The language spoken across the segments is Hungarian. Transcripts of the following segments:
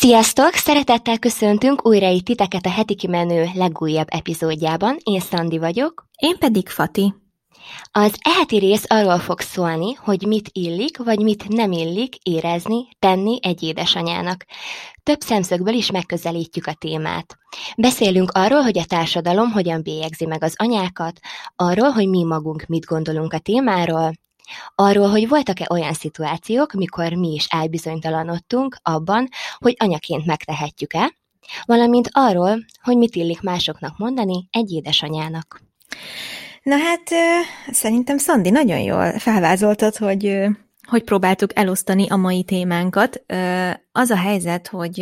Sziasztok! Szeretettel köszöntünk újra itt titeket a heti kimenő legújabb epizódjában. Én Szandi vagyok. Én pedig Fati. Az eheti rész arról fog szólni, hogy mit illik, vagy mit nem illik érezni, tenni egy édesanyának. Több szemszögből is megközelítjük a témát. Beszélünk arról, hogy a társadalom hogyan bélyegzi meg az anyákat, arról, hogy mi magunk mit gondolunk a témáról, Arról, hogy voltak-e olyan szituációk, mikor mi is elbizonytalanodtunk abban, hogy anyaként megtehetjük-e, valamint arról, hogy mit illik másoknak mondani egy édesanyának. Na hát, szerintem Szandi nagyon jól felvázoltad, hogy hogy próbáltuk elosztani a mai témánkat. Az a helyzet, hogy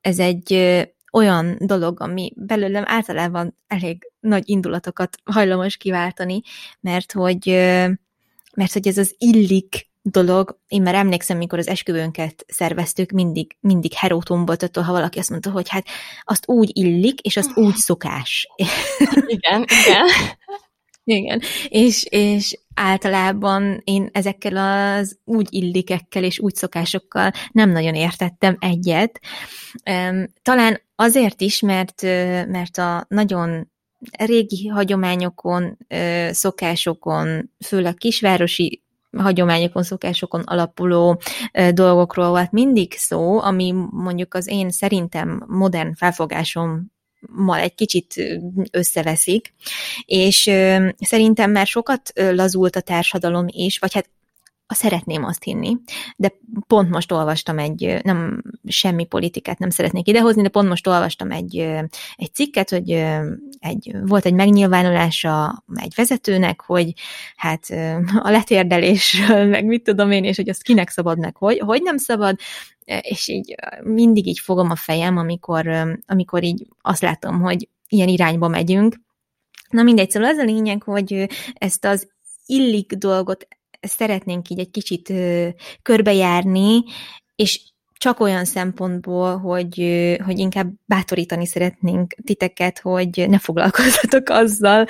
ez egy olyan dolog, ami belőlem általában elég nagy indulatokat hajlamos kiváltani, mert hogy mert hogy ez az illik dolog, én már emlékszem, mikor az esküvőnket szerveztük, mindig, mindig herótombolt attól, ha valaki azt mondta, hogy hát azt úgy illik, és azt úgy szokás. Igen, igen. Igen, és, és általában én ezekkel az úgy illikekkel és úgy szokásokkal nem nagyon értettem egyet. Talán azért is, mert, mert a nagyon régi hagyományokon, szokásokon, főleg kisvárosi hagyományokon, szokásokon alapuló dolgokról volt mindig szó, ami mondjuk az én szerintem modern felfogásom mal egy kicsit összeveszik, és szerintem már sokat lazult a társadalom is, vagy hát szeretném azt hinni, de pont most olvastam egy, nem semmi politikát nem szeretnék idehozni, de pont most olvastam egy, egy cikket, hogy egy, volt egy megnyilvánulása egy vezetőnek, hogy hát a letérdelésről, meg mit tudom én, és hogy azt kinek szabad, meg hogy, hogy nem szabad, és így mindig így fogom a fejem, amikor, amikor így azt látom, hogy ilyen irányba megyünk. Na mindegy, szóval az a lényeg, hogy ezt az illik dolgot szeretnénk így egy kicsit körbejárni, és csak olyan szempontból, hogy, hogy inkább bátorítani szeretnénk titeket, hogy ne foglalkozzatok azzal,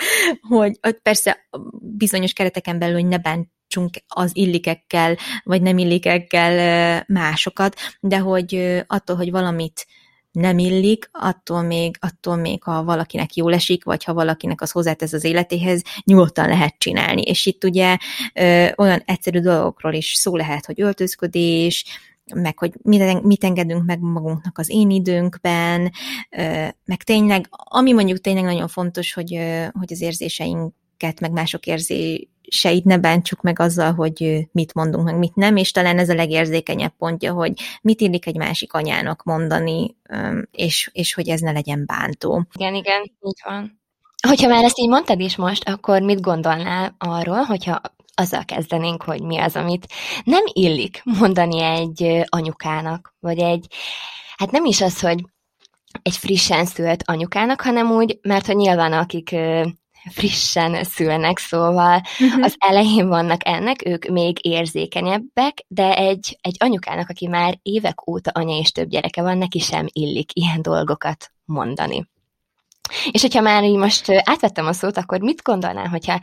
hogy persze bizonyos kereteken belül, hogy ne bántsunk az illikekkel, vagy nem illikekkel másokat, de hogy attól, hogy valamit nem illik, attól még, attól még, ha valakinek jól esik, vagy ha valakinek az hozzátesz az életéhez, nyugodtan lehet csinálni. És itt ugye ö, olyan egyszerű dolgokról is szó lehet, hogy öltözködés, meg hogy mit, engedünk meg magunknak az én időnkben, meg tényleg, ami mondjuk tényleg nagyon fontos, hogy, hogy az érzéseinket, meg mások érzé, se itt ne bántsuk meg azzal, hogy mit mondunk, meg mit nem, és talán ez a legérzékenyebb pontja, hogy mit illik egy másik anyának mondani, és, és hogy ez ne legyen bántó. Igen, igen, így van. Hogyha már ezt így mondtad is most, akkor mit gondolnál arról, hogyha azzal kezdenénk, hogy mi az, amit nem illik mondani egy anyukának, vagy egy, hát nem is az, hogy egy frissen szült anyukának, hanem úgy, mert hogy nyilván akik frissen szülnek, szóval uh-huh. az elején vannak ennek, ők még érzékenyebbek, de egy, egy anyukának, aki már évek óta anya és több gyereke van, neki sem illik ilyen dolgokat mondani. És hogyha már így most átvettem a szót, akkor mit gondolnál, hogyha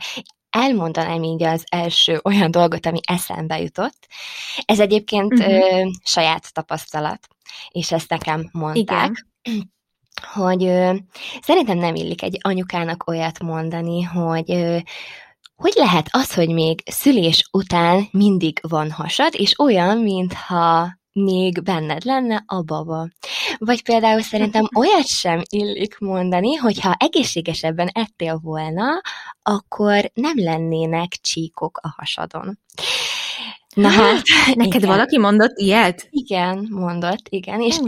elmondanám így az első olyan dolgot, ami eszembe jutott. Ez egyébként uh-huh. ö, saját tapasztalat, és ezt nekem mondták. Igen hogy ö, szerintem nem illik egy anyukának olyat mondani, hogy ö, hogy lehet az, hogy még szülés után mindig van hasad, és olyan, mintha még benned lenne a baba. Vagy például szerintem olyat sem illik mondani, hogyha egészségesebben ettél volna, akkor nem lennének csíkok a hasadon. Na hát, neked igen. valaki mondott ilyet? Igen, mondott, igen. És,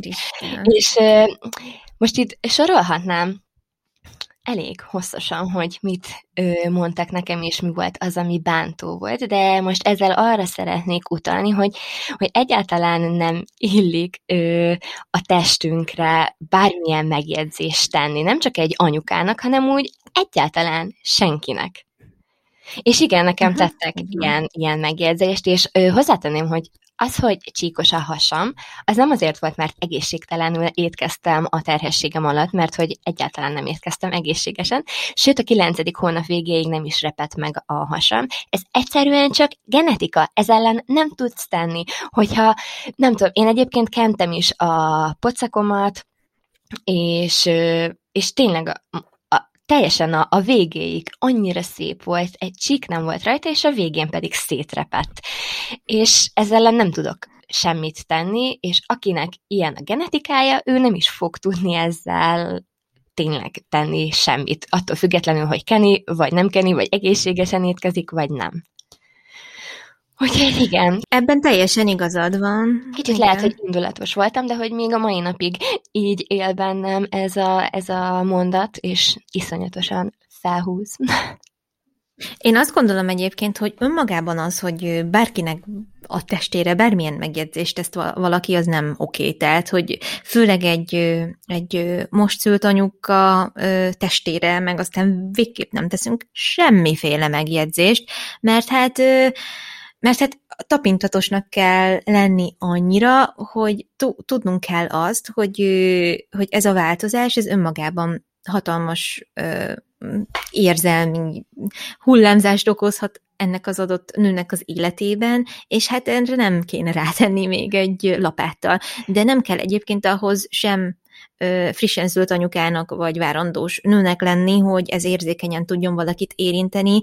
és most itt sorolhatnám elég hosszasan, hogy mit ö, mondtak nekem, és mi volt az, ami bántó volt, de most ezzel arra szeretnék utalni, hogy, hogy egyáltalán nem illik ö, a testünkre bármilyen megjegyzést tenni, nem csak egy anyukának, hanem úgy egyáltalán senkinek. És igen, nekem tettek uh-huh. ilyen, ilyen megjegyzést, és ö, hozzátenném, hogy az, hogy csíkos a hasam, az nem azért volt, mert egészségtelenül étkeztem a terhességem alatt, mert hogy egyáltalán nem étkeztem egészségesen, sőt a kilencedik hónap végéig nem is repett meg a hasam. Ez egyszerűen csak genetika, ez ellen nem tudsz tenni, hogyha nem tudom, én egyébként kentem is a pocakomat, és, és tényleg teljesen a, a végéig annyira szép volt, egy csík nem volt rajta, és a végén pedig szétrepett. És ezzel nem tudok semmit tenni, és akinek ilyen a genetikája, ő nem is fog tudni ezzel tényleg tenni semmit, attól függetlenül, hogy keni, vagy nem keni, vagy egészségesen étkezik, vagy nem. Úgyhogy igen. Ebben teljesen igazad van. Kicsit igen. lehet, hogy indulatos voltam, de hogy még a mai napig így él bennem ez a, ez a mondat, és iszonyatosan felhúz. Én azt gondolom egyébként, hogy önmagában az, hogy bárkinek a testére bármilyen megjegyzést tesz valaki, az nem oké. Tehát, hogy főleg egy, egy most szült anyuka testére, meg aztán végképp nem teszünk semmiféle megjegyzést, mert hát mert hát tapintatosnak kell lenni annyira, hogy tudnunk kell azt, hogy, hogy ez a változás, ez önmagában hatalmas ö, érzelmi hullámzást okozhat ennek az adott nőnek az életében, és hát erre nem kéne rátenni még egy lapáttal. De nem kell egyébként ahhoz sem frissen szült anyukának vagy várandós nőnek lenni, hogy ez érzékenyen tudjon valakit érinteni.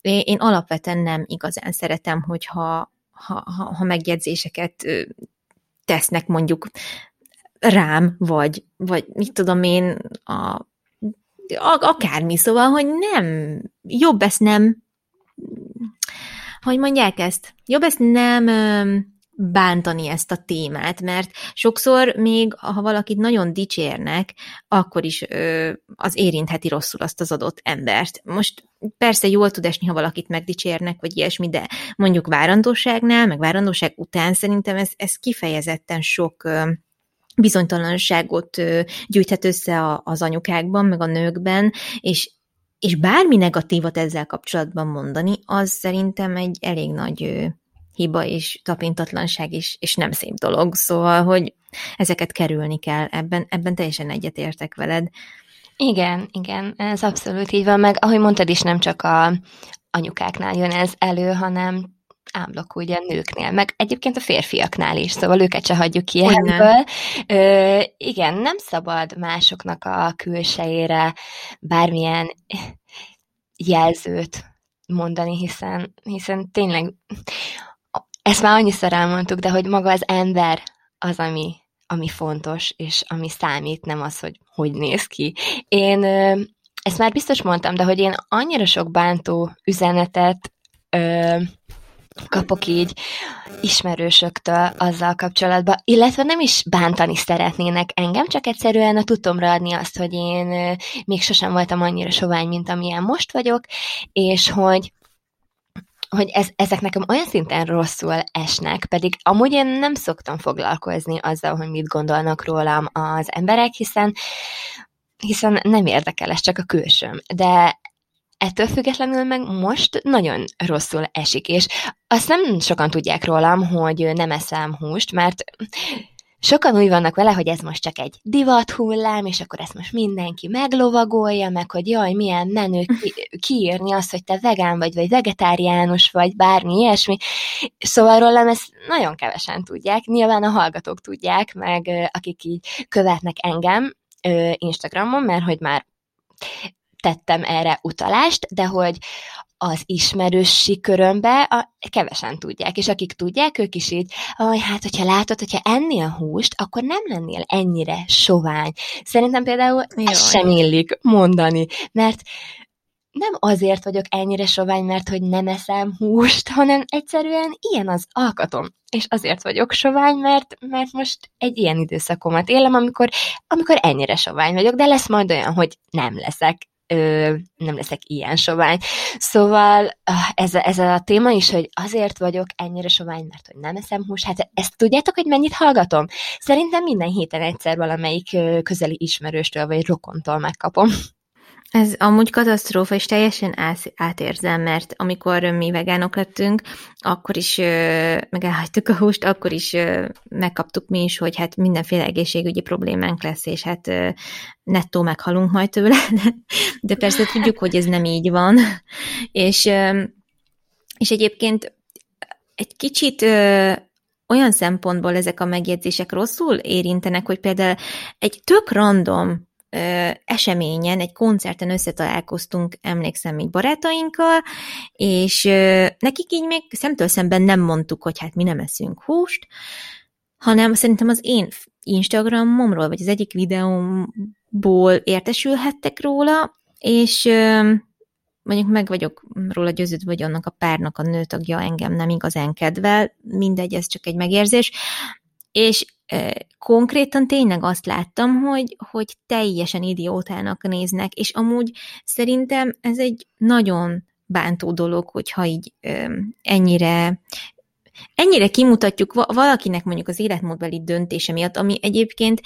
Én alapvetően nem igazán szeretem, hogyha ha, ha, ha megjegyzéseket tesznek mondjuk rám, vagy, vagy mit tudom én, a, akármi, szóval, hogy nem, jobb ezt nem, hogy mondják ezt, jobb ezt nem bántani ezt a témát, mert sokszor még, ha valakit nagyon dicsérnek, akkor is ö, az érintheti rosszul azt az adott embert. Most persze jól tud esni, ha valakit megdicsérnek, vagy ilyesmi, de mondjuk várandóságnál, meg várandóság után szerintem ez, ez kifejezetten sok ö, bizonytalanságot ö, gyűjthet össze az anyukákban, meg a nőkben, és és bármi negatívat ezzel kapcsolatban mondani, az szerintem egy elég nagy hiba és tapintatlanság is, és nem szép dolog. Szóval, hogy ezeket kerülni kell. Ebben, ebben teljesen egyetértek veled. Igen, igen, ez abszolút így van, meg ahogy mondtad is, nem csak a anyukáknál jön ez elő, hanem ámblok ugye nőknél, meg egyébként a férfiaknál is, szóval őket se hagyjuk ki ebből. Ö, igen, nem szabad másoknak a külsejére bármilyen jelzőt mondani, hiszen, hiszen tényleg ezt már annyiszor elmondtuk, de hogy maga az ember az, ami, ami fontos, és ami számít, nem az, hogy hogy néz ki. Én ezt már biztos mondtam, de hogy én annyira sok bántó üzenetet ö, kapok így ismerősöktől azzal kapcsolatban, illetve nem is bántani szeretnének engem, csak egyszerűen a tudomra adni azt, hogy én még sosem voltam annyira sovány, mint amilyen most vagyok, és hogy hogy ez, ezek nekem olyan szinten rosszul esnek, pedig amúgy én nem szoktam foglalkozni azzal, hogy mit gondolnak rólam az emberek, hiszen, hiszen nem érdekel ez csak a külsőm. De ettől függetlenül meg most nagyon rosszul esik, és azt nem sokan tudják rólam, hogy nem eszem húst, mert sokan úgy vannak vele, hogy ez most csak egy divat hullám, és akkor ezt most mindenki meglovagolja, meg hogy jaj, milyen menő ki- kiírni azt, hogy te vegán vagy, vagy vegetáriánus vagy, bármi ilyesmi. Szóval rólam ezt nagyon kevesen tudják, nyilván a hallgatók tudják, meg akik így követnek engem Instagramon, mert hogy már tettem erre utalást, de hogy az ismerősi körömbe a, kevesen tudják, és akik tudják, ők is így, hogy hát, hogyha látod, hogyha ennél húst, akkor nem lennél ennyire sovány. Szerintem például ez sem illik mondani, mert nem azért vagyok ennyire sovány, mert hogy nem eszem húst, hanem egyszerűen ilyen az alkatom. És azért vagyok sovány, mert, mert most egy ilyen időszakomat élem, amikor, amikor ennyire sovány vagyok, de lesz majd olyan, hogy nem leszek ö, nem leszek ilyen sovány. Szóval ez a, ez a téma is, hogy azért vagyok ennyire sovány, mert hogy nem eszem hús, hát ezt tudjátok, hogy mennyit hallgatom? Szerintem minden héten egyszer valamelyik közeli ismerőstől vagy rokontól megkapom. Ez amúgy katasztrófa, és teljesen átérzem, mert amikor mi vegánok lettünk, akkor is meg a húst, akkor is megkaptuk mi is, hogy hát mindenféle egészségügyi problémánk lesz, és hát nettó meghalunk majd tőle, de persze tudjuk, hogy ez nem így van. És, és egyébként egy kicsit olyan szempontból ezek a megjegyzések rosszul érintenek, hogy például egy tök random ö, eseményen, egy koncerten összetalálkoztunk, emlékszem így barátainkkal, és ö, nekik így még szemtől szemben nem mondtuk, hogy hát mi nem eszünk húst, hanem szerintem az én Instagramomról, vagy az egyik videómból értesülhettek róla, és ö, mondjuk meg vagyok róla győződve, hogy annak a párnak a nőtagja engem nem igazán kedvel, mindegy, ez csak egy megérzés, és konkrétan tényleg azt láttam, hogy, hogy teljesen idiótának néznek, és amúgy szerintem ez egy nagyon bántó dolog, hogyha így ennyire ennyire kimutatjuk valakinek mondjuk az életmódbeli döntése miatt, ami egyébként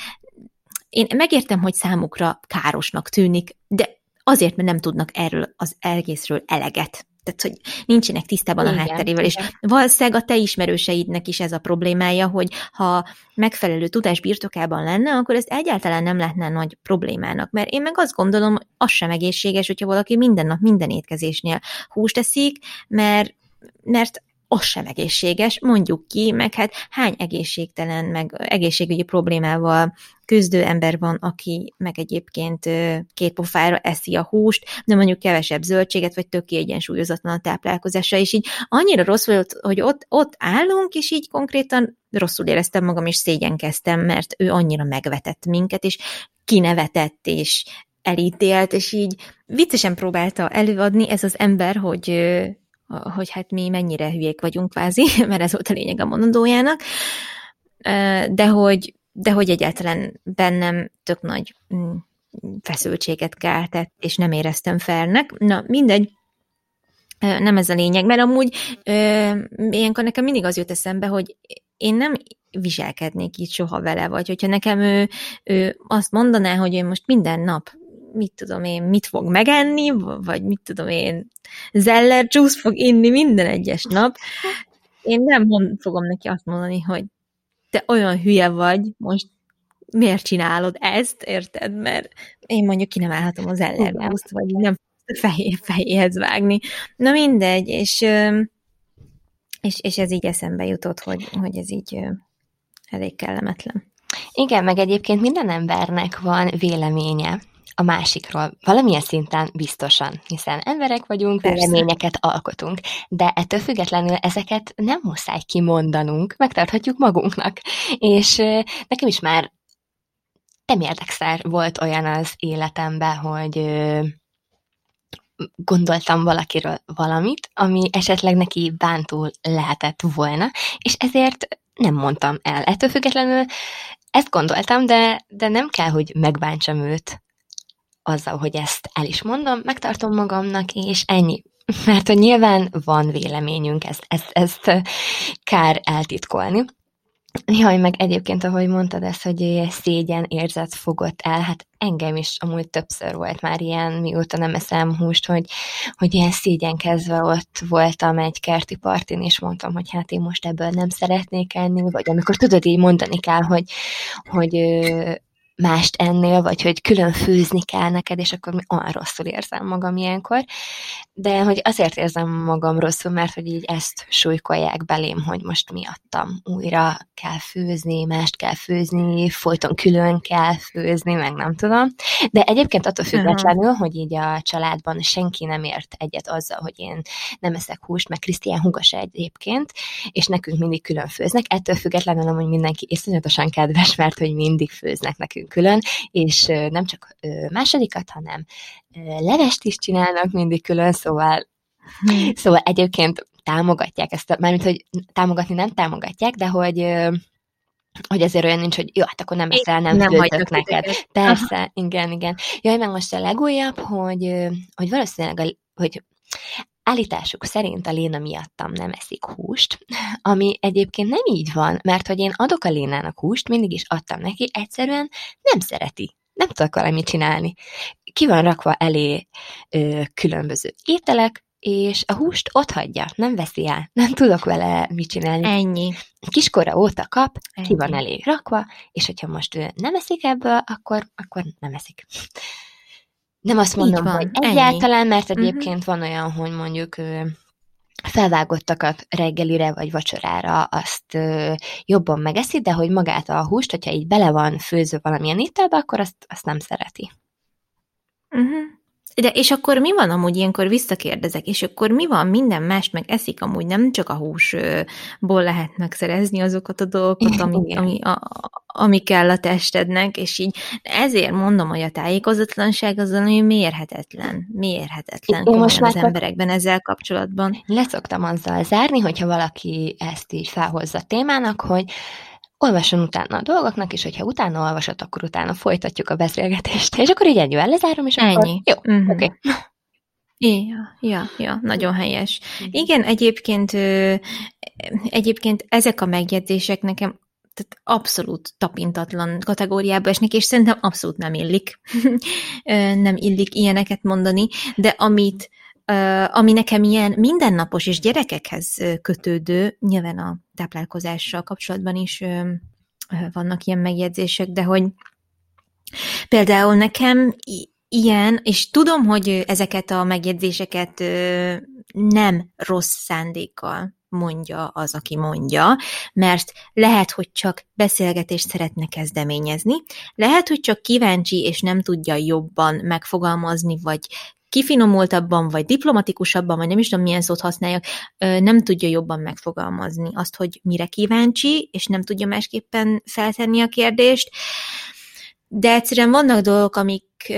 én megértem, hogy számukra károsnak tűnik, de azért, mert nem tudnak erről az egészről eleget tehát hogy nincsenek tisztában igen, a hátterével, és valószínűleg a te ismerőseidnek is ez a problémája, hogy ha megfelelő tudás birtokában lenne, akkor ez egyáltalán nem lehetne nagy problémának, mert én meg azt gondolom, az sem egészséges, hogyha valaki minden nap minden étkezésnél húst eszik, mert mert az sem egészséges, mondjuk ki, meg hát hány egészségtelen, meg egészségügyi problémával küzdő ember van, aki meg egyébként két pofára eszi a húst, de mondjuk kevesebb zöldséget, vagy tök kiegyensúlyozatlan a táplálkozása, és így annyira rossz volt, hogy ott, ott állunk, és így konkrétan rosszul éreztem magam, és szégyenkeztem, mert ő annyira megvetett minket, és kinevetett, és elítélt, és így viccesen próbálta előadni ez az ember, hogy hogy hát mi mennyire hülyék vagyunk kvázi, mert ez volt a lényeg a mondandójának, de hogy, de hogy egyáltalán bennem tök nagy mm, feszültséget keltett, és nem éreztem felnek. Na, mindegy, nem ez a lényeg, mert amúgy ilyenkor nekem mindig az jut eszembe, hogy én nem viselkednék így soha vele, vagy hogyha nekem ő, ő azt mondaná, hogy én most minden nap mit tudom én, mit fog megenni, vagy mit tudom én, zeller juice fog inni minden egyes nap, én nem fogom neki azt mondani, hogy te olyan hülye vagy, most miért csinálod ezt, érted? Mert én mondjuk ki nem állhatom az ellerjuice vagy nem fejé, fejéhez vágni. Na mindegy, és, és, és ez így eszembe jutott, hogy, hogy ez így elég kellemetlen. Igen, meg egyébként minden embernek van véleménye a másikról valamilyen szinten biztosan, hiszen emberek vagyunk, Persze. véleményeket alkotunk, de ettől függetlenül ezeket nem muszáj kimondanunk, megtarthatjuk magunknak. És nekem is már nem érdekszer volt olyan az életemben, hogy gondoltam valakiről valamit, ami esetleg neki bántó lehetett volna, és ezért nem mondtam el. Ettől függetlenül ezt gondoltam, de, de nem kell, hogy megbántsam őt azzal, hogy ezt el is mondom, megtartom magamnak, és ennyi. Mert hogy nyilván van véleményünk, ezt, ezt, ezt kár eltitkolni. Jaj, meg egyébként, ahogy mondtad ezt, hogy szégyen érzet fogott el, hát engem is amúgy többször volt már ilyen, mióta nem eszem húst, hogy, hogy ilyen szégyenkezve ott voltam egy kerti partin, és mondtam, hogy hát én most ebből nem szeretnék enni, vagy amikor tudod, így mondani kell, hogy, hogy mást ennél, vagy hogy külön főzni kell neked, és akkor olyan rosszul érzem magam ilyenkor. De hogy azért érzem magam rosszul, mert hogy így ezt súlykolják belém, hogy most miattam újra kell főzni, mást kell főzni, folyton külön kell főzni, meg nem tudom. De egyébként attól függetlenül, uh-huh. hogy így a családban senki nem ért egyet azzal, hogy én nem eszek húst, meg Krisztián hugasa egyébként, és nekünk mindig külön főznek, ettől függetlenül hogy mindenki iszonyatosan kedves, mert hogy mindig főznek nekünk külön, és nem csak másodikat, hanem levest is csinálnak mindig külön, szóval, hmm. szóval egyébként támogatják ezt, mármint, hogy támogatni nem támogatják, de hogy hogy ezért olyan nincs, hogy jó, hát akkor nem eszel, nem, nem főzök neked. Téged. Persze, Aha. igen, igen. Jaj, meg most a legújabb, hogy, hogy valószínűleg, a, hogy állításuk szerint a Léna miattam nem eszik húst, ami egyébként nem így van, mert hogy én adok a Lénának húst, mindig is adtam neki, egyszerűen nem szereti nem tudok valamit csinálni. ki van rakva elé ö, különböző ételek, és a húst ott hagyja, nem veszi el, nem tudok vele mit csinálni. Ennyi. Kiskora óta kap, Ennyi. ki van elé rakva, és hogyha most ő nem eszik ebből, akkor, akkor nem eszik. Nem azt mondom, van, hogy ennyi. egyáltalán, mert Mhm. egyébként van olyan, hogy mondjuk felvágottakat reggelire vagy vacsorára azt ö, jobban megeszi, de hogy magát a húst, hogyha így bele van főzve valamilyen ételbe, akkor azt, azt nem szereti. Uh-huh. De és akkor mi van amúgy ilyenkor? Visszakérdezek, és akkor mi van, minden mást meg eszik amúgy, nem csak a húsból lehet megszerezni azokat a dolgokat, ami, ami, a, ami kell a testednek, és így ezért mondom, hogy a tájékozatlanság az valami mérhetetlen, mérhetetlen Én most már az emberekben ezzel kapcsolatban. Leszoktam azzal zárni, hogyha valaki ezt így felhozza témának, hogy olvasson utána a dolgoknak, és hogyha utána olvasott, akkor utána folytatjuk a beszélgetést. És akkor így ennyivel lezárom, és akkor Ennyi. jó, Mhm. oké. Ja, ja, ja, nagyon helyes. Igen, egyébként, egyébként ezek a megjegyzések nekem tehát abszolút tapintatlan kategóriába esnek, és szerintem abszolút nem illik. Nem illik ilyeneket mondani, de amit ami nekem ilyen mindennapos és gyerekekhez kötődő, nyilván a táplálkozással kapcsolatban is vannak ilyen megjegyzések, de hogy például nekem ilyen, és tudom, hogy ezeket a megjegyzéseket nem rossz szándékkal mondja az, aki mondja, mert lehet, hogy csak beszélgetést szeretne kezdeményezni, lehet, hogy csak kíváncsi, és nem tudja jobban megfogalmazni, vagy kifinomultabban, vagy diplomatikusabban, vagy nem is tudom, milyen szót használjak, nem tudja jobban megfogalmazni azt, hogy mire kíváncsi, és nem tudja másképpen feltenni a kérdést, de egyszerűen vannak dolgok, amik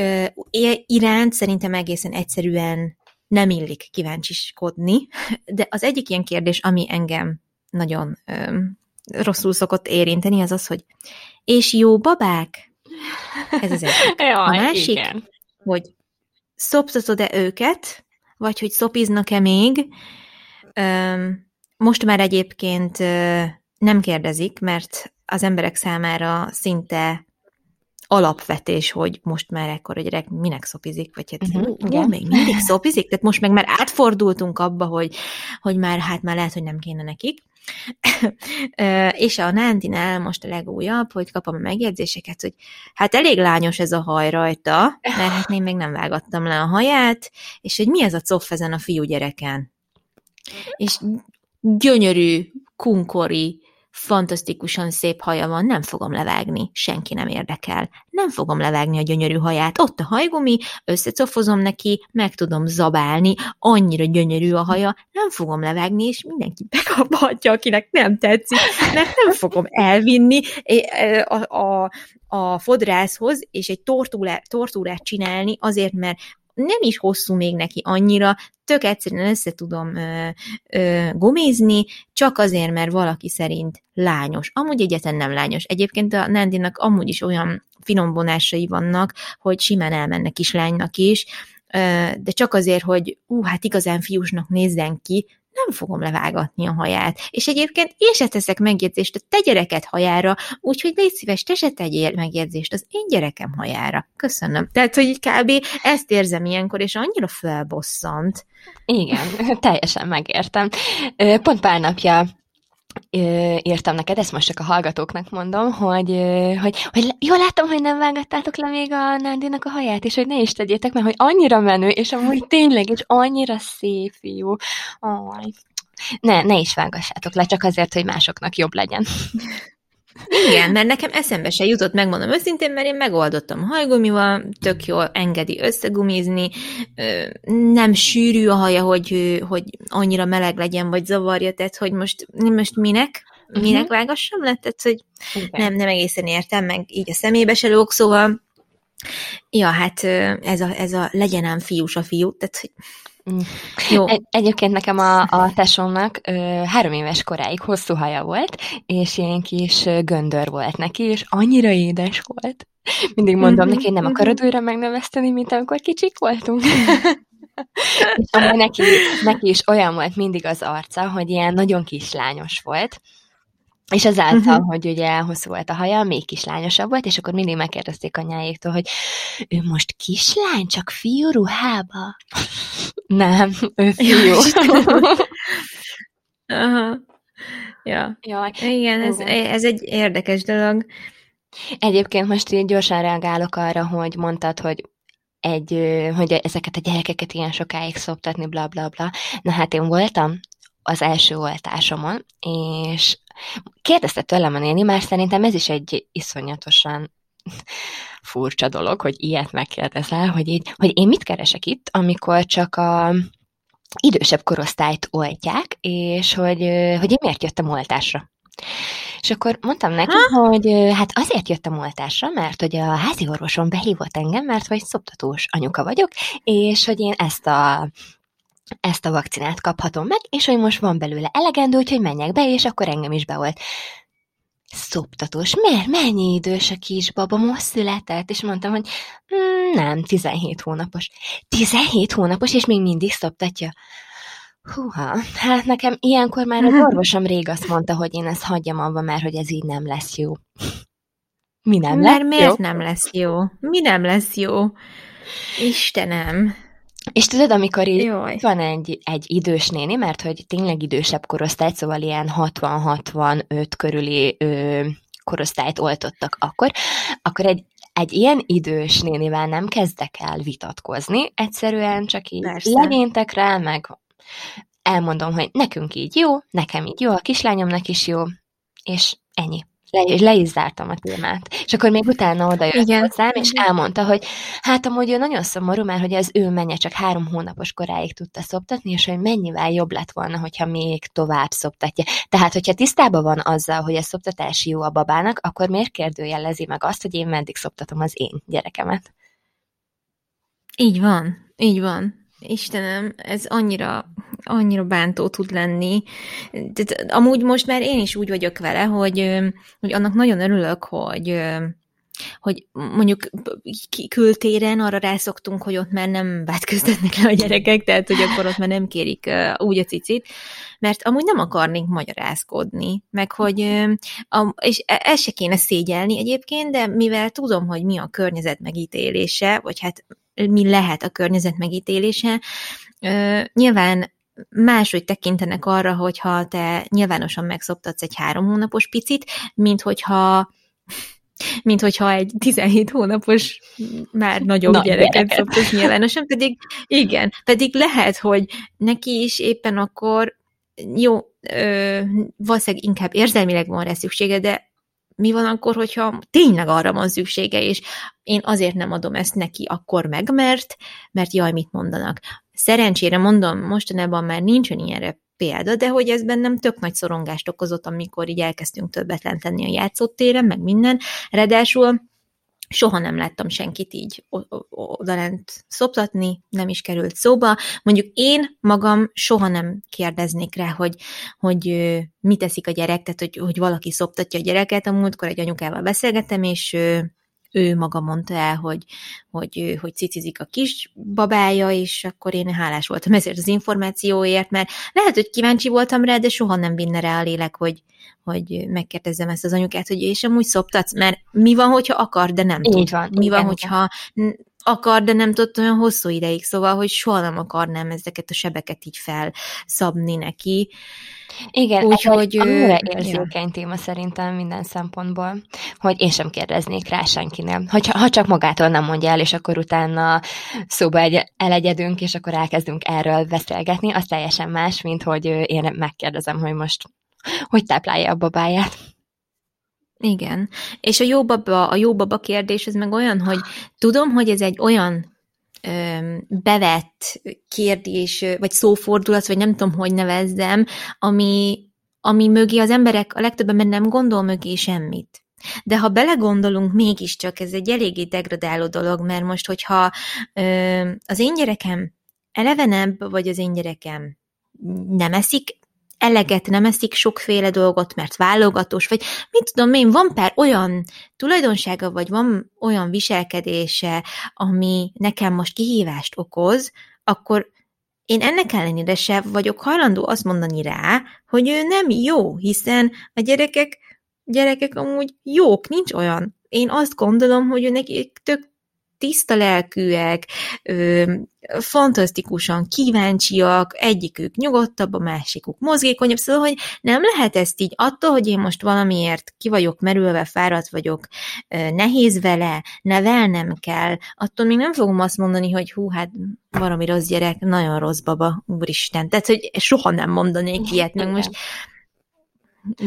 iránt szerintem egészen egyszerűen nem illik kíváncsiskodni, de az egyik ilyen kérdés, ami engem nagyon ö, rosszul szokott érinteni, az az, hogy és jó babák? Ez az egyik. Jaj, A másik? igen. Hogy szoptatod-e őket, vagy hogy szopiznak-e még? Most már egyébként nem kérdezik, mert az emberek számára szinte alapvetés, hogy most már ekkor a gyerek minek szopizik, vagy hát uh-huh, ó, igen. még mindig szopizik, tehát most meg már átfordultunk abba, hogy, hogy már hát már lehet, hogy nem kéne nekik. És a Nándinál most a legújabb, hogy kapom a megjegyzéseket, hogy hát elég lányos ez a haj rajta, mert hát én még nem vágattam le a haját, és hogy mi ez a coff ezen a fiú gyereken. És gyönyörű, kunkori, fantasztikusan szép haja van, nem fogom levágni, senki nem érdekel. Nem fogom levágni a gyönyörű haját. Ott a hajgumi, összecofozom neki, meg tudom zabálni, annyira gyönyörű a haja, nem fogom levágni, és mindenki bekaphatja, akinek nem tetszik, mert nem fogom elvinni a, a, a fodrászhoz, és egy tortúrát, tortúrát csinálni azért, mert nem is hosszú még neki annyira, tök egyszerűen össze tudom ö, ö, gumizni, csak azért, mert valaki szerint lányos. Amúgy egyetlen nem lányos. Egyébként a Nandinak amúgy is olyan finomvonásai vannak, hogy simán elmennek kislánynak is, ö, de csak azért, hogy ú, hát igazán fiúsnak nézzen ki, nem fogom levágatni a haját. És egyébként én se teszek megjegyzést a te gyereket hajára, úgyhogy légy szíves, te se tegyél megjegyzést az én gyerekem hajára. Köszönöm. Tehát, hogy kb. ezt érzem ilyenkor, és annyira felbosszant. Igen, teljesen megértem. Pont pár napja írtam neked, ezt most csak a hallgatóknak mondom, hogy, hogy, hogy jól láttam, hogy nem vágattátok le még a Nándinak a haját, és hogy ne is tegyétek, mert hogy annyira menő, és amúgy tényleg, és annyira szép fiú. Aj. Ne, ne is vágassátok le, csak azért, hogy másoknak jobb legyen. Igen, mert nekem eszembe se jutott, megmondom őszintén, mert én megoldottam hajgumival, tök jól engedi összegumizni, nem sűrű a haja, hogy, hogy annyira meleg legyen, vagy zavarja, tehát hogy most, most minek? Minek Mhm. vágassam le? Tehát, hogy Igen. nem, nem egészen értem, meg így a szemébe se lóg, szóval ja, hát ez a, ez a legyen ám fiús a fiú, tehát hogy. Jó. Egy, egyébként nekem a, a tesómnak ö, három éves koráig hosszú haja volt, és ilyen kis göndör volt neki, és annyira édes volt. Mindig mondom Mhm, neki, nem mhm. akarod újra megnöveszteni, mint amikor kicsik voltunk. és amúgy neki, neki is olyan volt mindig az arca, hogy ilyen nagyon kislányos volt, És azáltal, uh-huh. hogy ugye hosszú volt a haja, még kislányosabb volt, és akkor mindig megkérdezték anyáéktól, hogy ő most kislány, csak fiú ruhába? Nem, ő fiú. Aha. Ja. Jaj. Igen, ez, ez egy érdekes dolog. Egyébként most így gyorsan reagálok arra, hogy mondtad, hogy egy, hogy ezeket a gyerekeket ilyen sokáig szoptatni, bla bla bla. Na hát én voltam az első oltásomon, és kérdezte tőlem a néni, mert szerintem ez is egy iszonyatosan furcsa dolog, hogy ilyet megkérdezel, hogy, így, hogy én mit keresek itt, amikor csak a idősebb korosztályt oltják, és hogy, hogy én miért jöttem oltásra. És akkor mondtam neki, ha? hogy hát azért jöttem oltásra, mert hogy a házi orvosom behívott engem, mert hogy szoptatós anyuka vagyok, és hogy én ezt a ezt a vakcinát kaphatom meg, és hogy most van belőle elegendő, úgyhogy menjek be, és akkor engem is beolt. Szoptatós, miért? Mennyi idős a kisbaba? Most született? És mondtam, hogy mm, nem, 17 hónapos. 17 hónapos, és még mindig szoptatja. Húha, hát nekem ilyenkor már az orvosom rég azt mondta, hogy én ezt hagyjam abba, mert hogy ez így nem lesz jó. Mi nem mert lesz miért jó? nem lesz jó? Mi nem lesz jó? Istenem. És tudod, amikor így Jaj. van egy, egy idős néni, mert hogy tényleg idősebb korosztály, szóval ilyen 60-65 körüli ö, korosztályt oltottak akkor, akkor egy, egy ilyen idős nénivel nem kezdek el vitatkozni, egyszerűen csak így Persze. legénytek rá, meg elmondom, hogy nekünk így jó, nekem így jó, a kislányomnak is jó, és ennyi le, le is zártam a témát. És akkor még utána oda jött Igen. hozzám, és elmondta, hogy hát amúgy ő nagyon szomorú, mert hogy az ő menye csak három hónapos koráig tudta szoptatni, és hogy mennyivel jobb lett volna, hogyha még tovább szoptatja. Tehát, hogyha tisztában van azzal, hogy a szoptatás jó a babának, akkor miért kérdőjelezi meg azt, hogy én meddig szoptatom az én gyerekemet? Így van, így van. Istenem, ez annyira, annyira bántó tud lenni. Tehát, amúgy most már én is úgy vagyok vele, hogy, hogy annak nagyon örülök, hogy, hogy mondjuk kültéren arra rászoktunk, hogy ott már nem vetköztetnek le a gyerekek, tehát hogy akkor ott már nem kérik úgy a cicit, mert amúgy nem akarnék magyarázkodni, meg hogy, és e, ezt se kéne szégyelni egyébként, de mivel tudom, hogy mi a környezet megítélése, vagy hát mi lehet a környezet megítélése. Nyilván máshogy tekintenek arra, hogyha te nyilvánosan megszoptatsz egy három hónapos picit, mint hogyha mint hogyha egy 17 hónapos már nagyobb Nagy gyereket szoptatsz nyilvánosan, pedig igen, pedig lehet, hogy neki is éppen akkor jó, ö, valószínűleg inkább érzelmileg van rá szüksége, de mi van akkor, hogyha tényleg arra van szüksége, és én azért nem adom ezt neki akkor meg, mert, mert jaj, mit mondanak. Szerencsére mondom, mostanában már nincsen ilyenre példa, de hogy ez bennem tök nagy szorongást okozott, amikor így elkezdtünk többet lent a játszótéren, meg minden. Ráadásul soha nem láttam senkit így odalent szoptatni, nem is került szóba. Mondjuk én magam soha nem kérdeznék rá, hogy, hogy mit teszik a gyerek, tehát hogy, hogy valaki szoptatja a gyereket. A múltkor egy anyukával beszélgettem, és ő maga mondta el, hogy, hogy, hogy cicizik a kis babája, és akkor én hálás voltam ezért az információért, mert lehet, hogy kíváncsi voltam rá, de soha nem vinne rá a lélek, hogy, hogy megkérdezzem ezt az anyukát, hogy és amúgy szoptatsz, mert mi van, hogyha akar, de nem tud. Van, mi van, hogyha akar, de nem tud olyan hosszú ideig, szóval, hogy soha nem akarnám ezeket a sebeket így felszabni neki. Igen, Úgyhogy annyira érzékeny ja. téma szerintem minden szempontból, hogy én sem kérdeznék rá senkinél. Hogyha, ha csak magától nem mondja el, és akkor utána szóba egy, elegyedünk, és akkor elkezdünk erről beszélgetni, az teljesen más, mint hogy én megkérdezem, hogy most hogy táplálja a babáját. Igen. És a jó baba, a jó baba kérdés, ez meg olyan, hogy tudom, hogy ez egy olyan bevett kérdés, vagy szófordulat, vagy nem tudom, hogy nevezzem, ami, ami mögé az emberek a legtöbben nem gondol mögé semmit. De ha belegondolunk, mégiscsak ez egy eléggé degradáló dolog, mert most, hogyha ö, az én gyerekem elevenebb, vagy az én gyerekem nem eszik eleget nem eszik sokféle dolgot, mert válogatós, vagy mit tudom én, van pár olyan tulajdonsága, vagy van olyan viselkedése, ami nekem most kihívást okoz, akkor én ennek ellenére se vagyok hajlandó azt mondani rá, hogy ő nem jó, hiszen a gyerekek, gyerekek amúgy jók, nincs olyan. Én azt gondolom, hogy ő nekik tök tiszta lelkűek, ö, fantasztikusan kíváncsiak, egyikük nyugodtabb, a másikuk mozgékonyabb, szóval, hogy nem lehet ezt így attól, hogy én most valamiért ki vagyok merülve, fáradt vagyok, nehéz vele, nevelnem kell, attól még nem fogom azt mondani, hogy hú, hát valami rossz gyerek, nagyon rossz baba, úristen. Tehát, hogy soha nem mondanék ilyet, meg most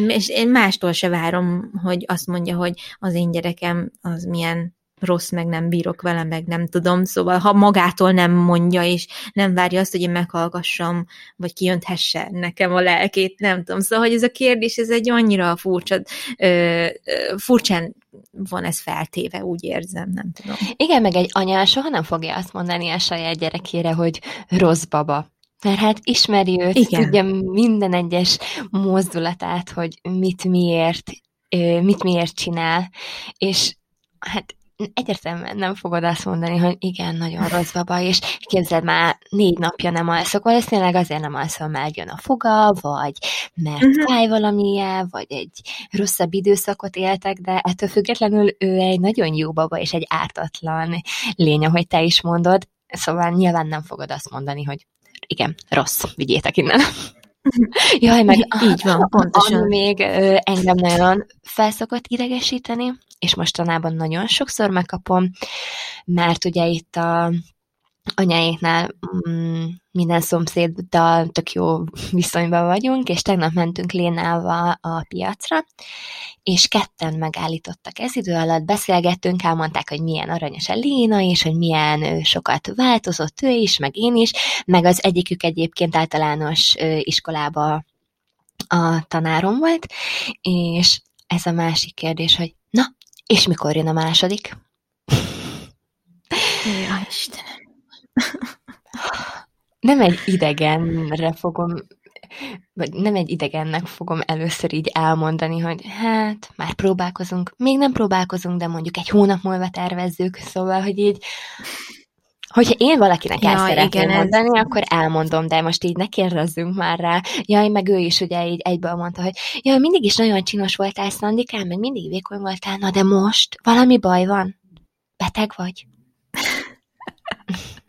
és én mástól se várom, hogy azt mondja, hogy az én gyerekem az milyen rossz, meg nem bírok vele, meg nem tudom, szóval ha magától nem mondja, és nem várja azt, hogy én meghallgassam, vagy kijönthesse nekem a lelkét, nem tudom. Szóval, hogy ez a kérdés, ez egy annyira furcsa, ö, furcsán van ez feltéve, úgy érzem, nem tudom. Igen, meg egy anya soha nem fogja azt mondani a saját gyerekére, hogy rossz baba. Mert hát ismeri őt, Igen. tudja minden egyes mozdulatát, hogy mit miért, mit miért csinál, és hát egyértelműen nem fogod azt mondani, hogy igen, nagyon rossz baba, és képzeld már, négy napja nem alszok, valószínűleg azért nem alszom, mert jön a foga, vagy mert uh-huh. fáj valamilyen, vagy egy rosszabb időszakot éltek, de ettől függetlenül ő egy nagyon jó baba, és egy ártatlan lény, ahogy te is mondod, szóval nyilván nem fogod azt mondani, hogy igen, rossz, vigyétek innen. Jaj, meg így van, pontosan. Ami még engem nagyon felszokott idegesíteni, és mostanában nagyon sokszor megkapom, mert ugye itt a anyáéknál mm, minden szomszéddal tök jó viszonyban vagyunk, és tegnap mentünk Lénával a piacra, és ketten megállítottak. Ez idő alatt, beszélgettünk, elmondták, hogy milyen aranyos a Léna, és hogy milyen sokat változott ő is, meg én is, meg az egyikük egyébként általános iskolába a tanárom volt, és ez a másik kérdés, hogy és mikor jön a második? Ja, Istenem. Nem egy idegenre fogom, vagy nem egy idegennek fogom először így elmondani, hogy hát, már próbálkozunk. Még nem próbálkozunk, de mondjuk egy hónap múlva tervezzük, szóval, hogy így Hogyha én valakinek ja, el szeretném igen, mondani, ez... akkor elmondom, de most így ne kérdezzünk már rá. Jaj, meg ő is ugye így egyből mondta, hogy jaj, mindig is nagyon csinos voltál, Szandikán, meg mindig vékony voltál, na de most valami baj van? Beteg vagy?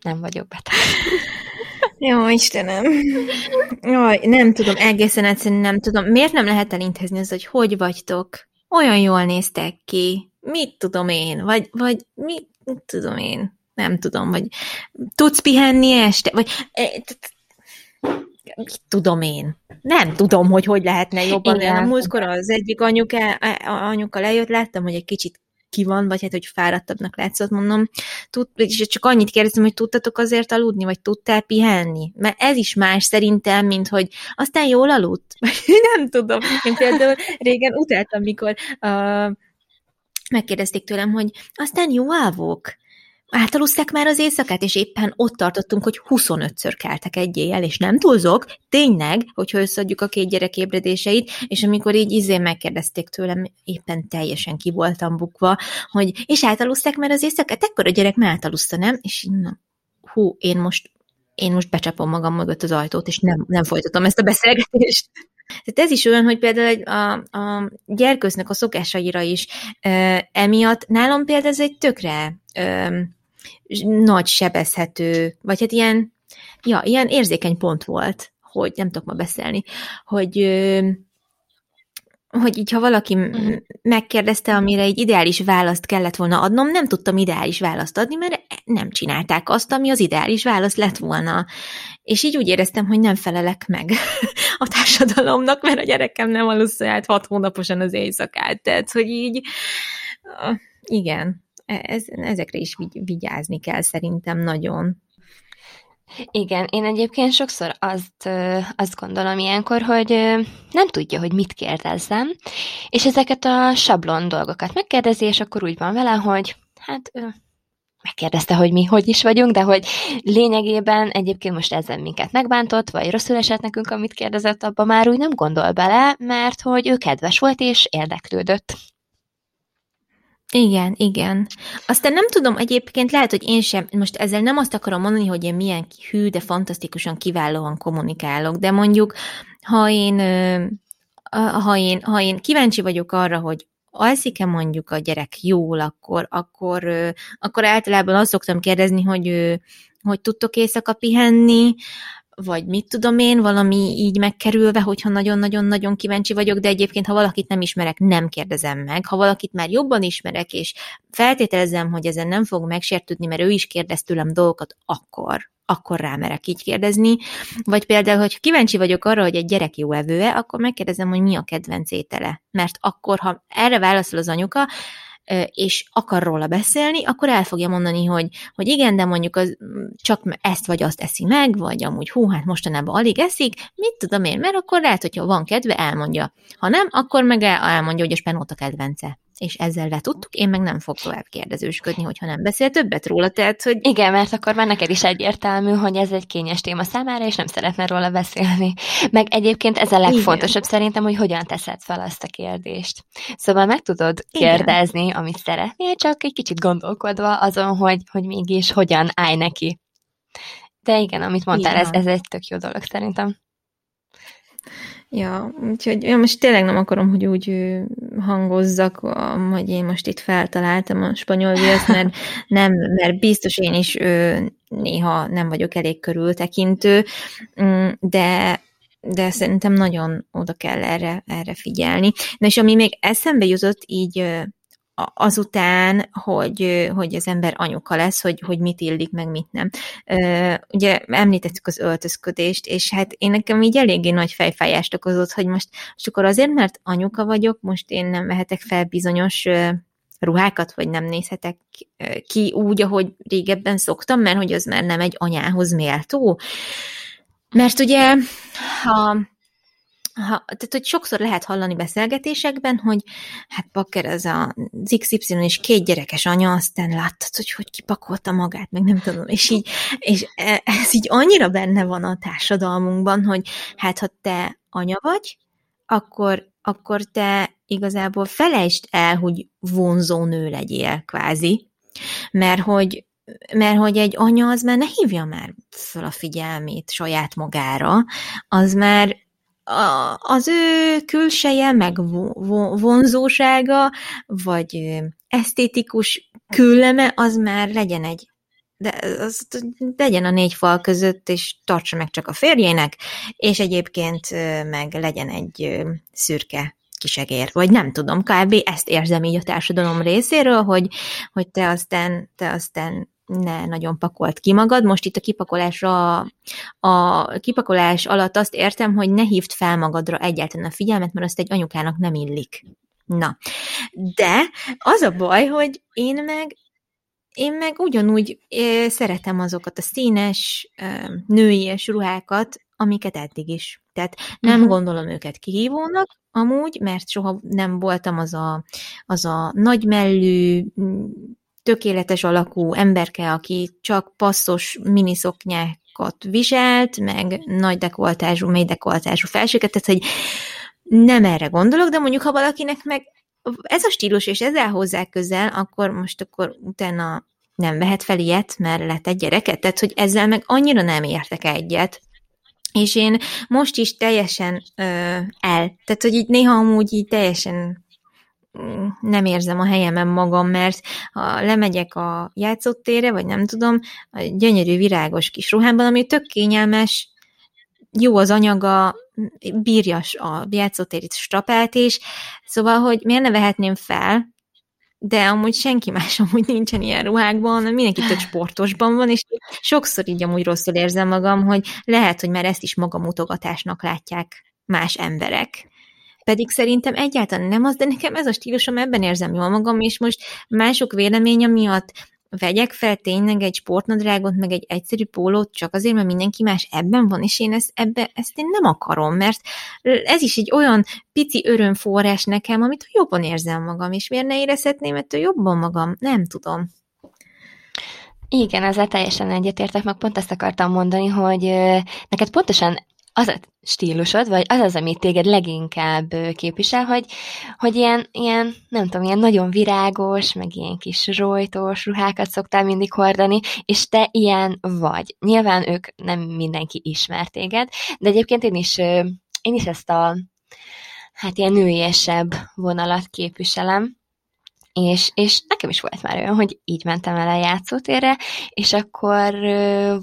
Nem vagyok beteg. Jó, Istenem. Jaj, nem tudom, egészen egyszerűen nem tudom. Miért nem lehet elintézni az, hogy hogy vagytok? Olyan jól néztek ki. Mit tudom én? Vagy, vagy mit tudom én? Nem tudom, vagy tudsz pihenni este? Vagy mit tudom én? Nem tudom, hogy hogy lehetne jobban. Igen. A múltkor az egyik anyuka, anyuka lejött, láttam, hogy egy kicsit ki van, vagy hát, hogy fáradtabbnak látszott, mondom, tud, és csak annyit kérdezem, hogy tudtatok azért aludni, vagy tudtál pihenni? Mert ez is más szerintem, mint hogy aztán jól aludt. nem tudom. Én például régen utáltam, mikor uh, megkérdezték tőlem, hogy aztán jó ávok átaluzták már az éjszakát, és éppen ott tartottunk, hogy 25-ször keltek egy éjjel, és nem túlzok, tényleg, hogyha összeadjuk a két gyerek ébredéseit, és amikor így izé megkérdezték tőlem, éppen teljesen ki voltam bukva, hogy és átaluzták már az éjszakát, ekkor a gyerek már átaluzta, nem? És na, hú, én most én most becsapom magam mögött az ajtót, és nem, nem folytatom ezt a beszélgetést. Tehát ez is olyan, hogy például a, a gyerkőznek a szokásaira is e, emiatt nálam például ez egy tökre e, nagy sebezhető, vagy hát ilyen, ja, ilyen érzékeny pont volt, hogy nem tudok ma beszélni, hogy hogy így, ha valaki mm. megkérdezte, amire egy ideális választ kellett volna adnom, nem tudtam ideális választ adni, mert nem csinálták azt, ami az ideális válasz lett volna. És így úgy éreztem, hogy nem felelek meg a társadalomnak, mert a gyerekem nem alusszolt hat hónaposan az éjszakát. Tehát, hogy így, igen, E, ez, ezekre is vigy, vigyázni kell szerintem nagyon. Igen, én egyébként sokszor azt, azt gondolom ilyenkor, hogy nem tudja, hogy mit kérdezzem, és ezeket a sablon dolgokat megkérdezi, és akkor úgy van vele, hogy hát megkérdezte, hogy mi hogy is vagyunk, de hogy lényegében egyébként most ezen minket megbántott, vagy rosszul esett nekünk, amit kérdezett, abba már úgy nem gondol bele, mert hogy ő kedves volt és érdeklődött. Igen, igen. Aztán nem tudom, egyébként lehet, hogy én sem, most ezzel nem azt akarom mondani, hogy én milyen hű, de fantasztikusan kiválóan kommunikálok, de mondjuk, ha én, ha én, ha én kíváncsi vagyok arra, hogy alszik-e mondjuk a gyerek jól, akkor, akkor, akkor általában azt szoktam kérdezni, hogy, hogy tudtok éjszaka pihenni, vagy mit tudom én, valami így megkerülve, hogyha nagyon-nagyon-nagyon kíváncsi vagyok, de egyébként, ha valakit nem ismerek, nem kérdezem meg. Ha valakit már jobban ismerek, és feltételezem, hogy ezen nem fog megsértődni, mert ő is kérdez tőlem dolgokat, akkor akkor rámerek így kérdezni. Vagy például, hogy kíváncsi vagyok arra, hogy egy gyerek jó evőe, akkor megkérdezem, hogy mi a kedvenc étele. Mert akkor, ha erre válaszol az anyuka, és akar róla beszélni, akkor el fogja mondani, hogy, hogy igen, de mondjuk az, csak ezt vagy azt eszi meg, vagy amúgy hú, hát mostanában alig eszik, mit tudom én, mert akkor lehet, hogyha van kedve, elmondja. Ha nem, akkor meg elmondja, hogy a spenóta kedvence és ezzel letudtuk, én meg nem fog tovább kérdezősködni, hogyha nem beszél többet róla, tehát, hogy... Igen, mert akkor már neked is egyértelmű, hogy ez egy kényes téma számára, és nem szeretne róla beszélni. Meg egyébként ez a legfontosabb Igen. szerintem, hogy hogyan teszed fel azt a kérdést. Szóval meg tudod kérdezni, Igen. amit szeretnél, csak egy kicsit gondolkodva azon, hogy, hogy mégis hogyan állj neki. De igen, amit mondtál, ez, ez egy tök jó dolog szerintem. Ja, úgyhogy ja, most tényleg nem akarom, hogy úgy hangozzak, hogy én most itt feltaláltam a spanyol viaszt, mert nem, mert biztos én is néha nem vagyok elég körültekintő, mm, de de szerintem nagyon oda kell erre, erre figyelni. Na és ami még eszembe jutott így azután, hogy, hogy az ember anyuka lesz, hogy, hogy mit illik, meg mit nem. Ugye említettük az öltözködést, és hát én nekem így eléggé nagy fejfájást okozott, hogy most, most akkor azért, mert anyuka vagyok, most én nem vehetek fel bizonyos ruhákat, vagy nem nézhetek ki úgy, ahogy régebben szoktam, mert hogy az már nem egy anyához méltó. Mert ugye, ha ha, tehát, hogy sokszor lehet hallani beszélgetésekben, hogy hát Pakker ez a XY és két gyerekes anya, aztán láttad, hogy hogy kipakolta magát, meg nem tudom, és így, és e, ez így annyira benne van a társadalmunkban, hogy hát ha te anya vagy, akkor, akkor te igazából felejtsd el, hogy vonzó nő legyél, kvázi, mert hogy mert hogy egy anya az már ne hívja már föl a figyelmét saját magára, az már az ő külseje, meg vonzósága, vagy esztétikus külleme, az már legyen egy de az legyen a négy fal között, és tartsa meg csak a férjének, és egyébként meg legyen egy szürke kisegér, vagy nem tudom, kb. ezt érzem így a társadalom részéről, hogy, hogy te aztán, te aztán ne nagyon pakolt ki magad. Most itt a kipakolásra, a kipakolás alatt azt értem, hogy ne hívd fel magadra egyáltalán a figyelmet, mert azt egy anyukának nem illik. Na, de az a baj, hogy én meg én meg ugyanúgy szeretem azokat a színes, nőies ruhákat, amiket eddig is. Tehát nem uh-huh. gondolom őket kihívónak, amúgy, mert soha nem voltam az a, az a nagymellű, tökéletes alakú emberke, aki csak passzos miniszoknyákat viselt, meg nagy dekoltázsú, mély dekoltázsú felséget, tehát hogy nem erre gondolok, de mondjuk ha valakinek meg ez a stílus, és ezzel hozzá közel, akkor most akkor utána nem vehet fel ilyet, mert lett egy gyereket, tehát hogy ezzel meg annyira nem értek egyet, és én most is teljesen ö, el, tehát hogy így néha amúgy így teljesen nem érzem a helyemen magam, mert ha lemegyek a játszótérre, vagy nem tudom, a gyönyörű virágos kis ruhámban, ami tök kényelmes, jó az anyaga, bírja a játszótérit strapelt is, szóval, hogy miért ne vehetném fel, de amúgy senki más amúgy nincsen ilyen ruhákban, mindenki tök sportosban van, és sokszor így amúgy rosszul érzem magam, hogy lehet, hogy már ezt is magamutogatásnak látják más emberek pedig szerintem egyáltalán nem az, de nekem ez a stílusom, ebben érzem jól magam, és most mások véleménye miatt vegyek fel tényleg egy sportnadrágot, meg egy egyszerű pólót, csak azért, mert mindenki más ebben van, és én ezt, ebbe, ezt én nem akarom, mert ez is egy olyan pici örömforrás nekem, amit jobban érzem magam, és miért ne érezhetném ettől jobban magam? Nem tudom. Igen, ezzel teljesen egyetértek, meg pont ezt akartam mondani, hogy neked pontosan az a stílusod, vagy az az, amit téged leginkább képvisel, hogy, hogy ilyen, ilyen, nem tudom, ilyen nagyon virágos, meg ilyen kis rojtos ruhákat szoktál mindig hordani, és te ilyen vagy. Nyilván ők nem mindenki ismer téged, de egyébként én is, én is ezt a hát ilyen nőiesebb vonalat képviselem, és, és nekem is volt már olyan, hogy így mentem el a játszótérre, és akkor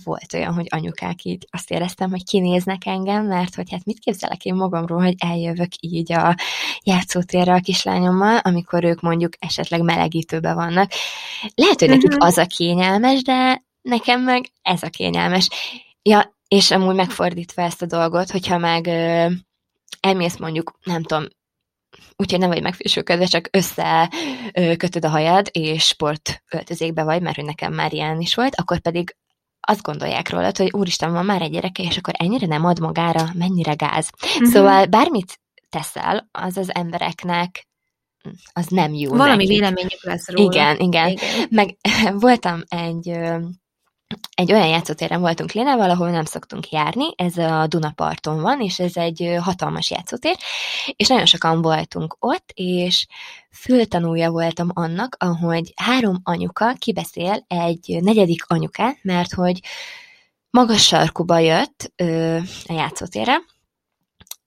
volt olyan, hogy anyukák így azt éreztem, hogy kinéznek engem, mert hogy hát mit képzelek én magamról, hogy eljövök így a játszótérre a kislányommal, amikor ők mondjuk esetleg melegítőbe vannak. Lehet, hogy nekik uh-huh. az a kényelmes, de nekem meg ez a kényelmes. Ja, és amúgy megfordítva ezt a dolgot, hogyha meg elmész mondjuk, nem tudom, úgyhogy nem vagy megfésülködve, csak összekötöd a hajad, és sport öltözékbe vagy, mert hogy nekem már ilyen is volt, akkor pedig azt gondolják róla, hogy úristen, van már egy gyereke, és akkor ennyire nem ad magára, mennyire gáz. Uh-huh. Szóval bármit teszel, az az embereknek az nem jó. Valami nekik. véleményük lesz róla. Igen, igen. igen. Meg voltam egy egy olyan játszótéren voltunk Lénával, ahol nem szoktunk járni, ez a Dunaparton van, és ez egy hatalmas játszótér, és nagyon sokan voltunk ott, és fültanúja voltam annak, ahogy három anyuka kibeszél egy negyedik anyukát, mert hogy magas sarkuba jött ö, a játszótérre,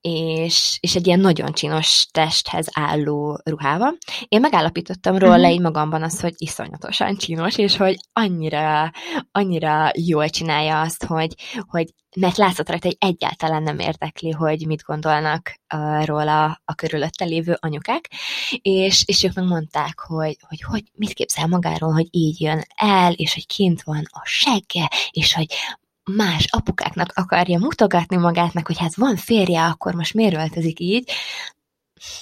és, és egy ilyen nagyon csinos testhez álló ruhával. Én megállapítottam róla uh-huh. így magamban azt, hogy iszonyatosan csinos, és hogy annyira, annyira jól csinálja azt, hogy, hogy mert látszott rajta, hogy egyáltalán nem érdekli, hogy mit gondolnak uh, róla a körülötte lévő anyukák, és, és ők meg mondták, hogy, hogy, hogy mit képzel magáról, hogy így jön el, és hogy kint van a segge, és hogy más apukáknak akarja mutogatni magát, meg hogy hát van férje, akkor most miért öltözik így,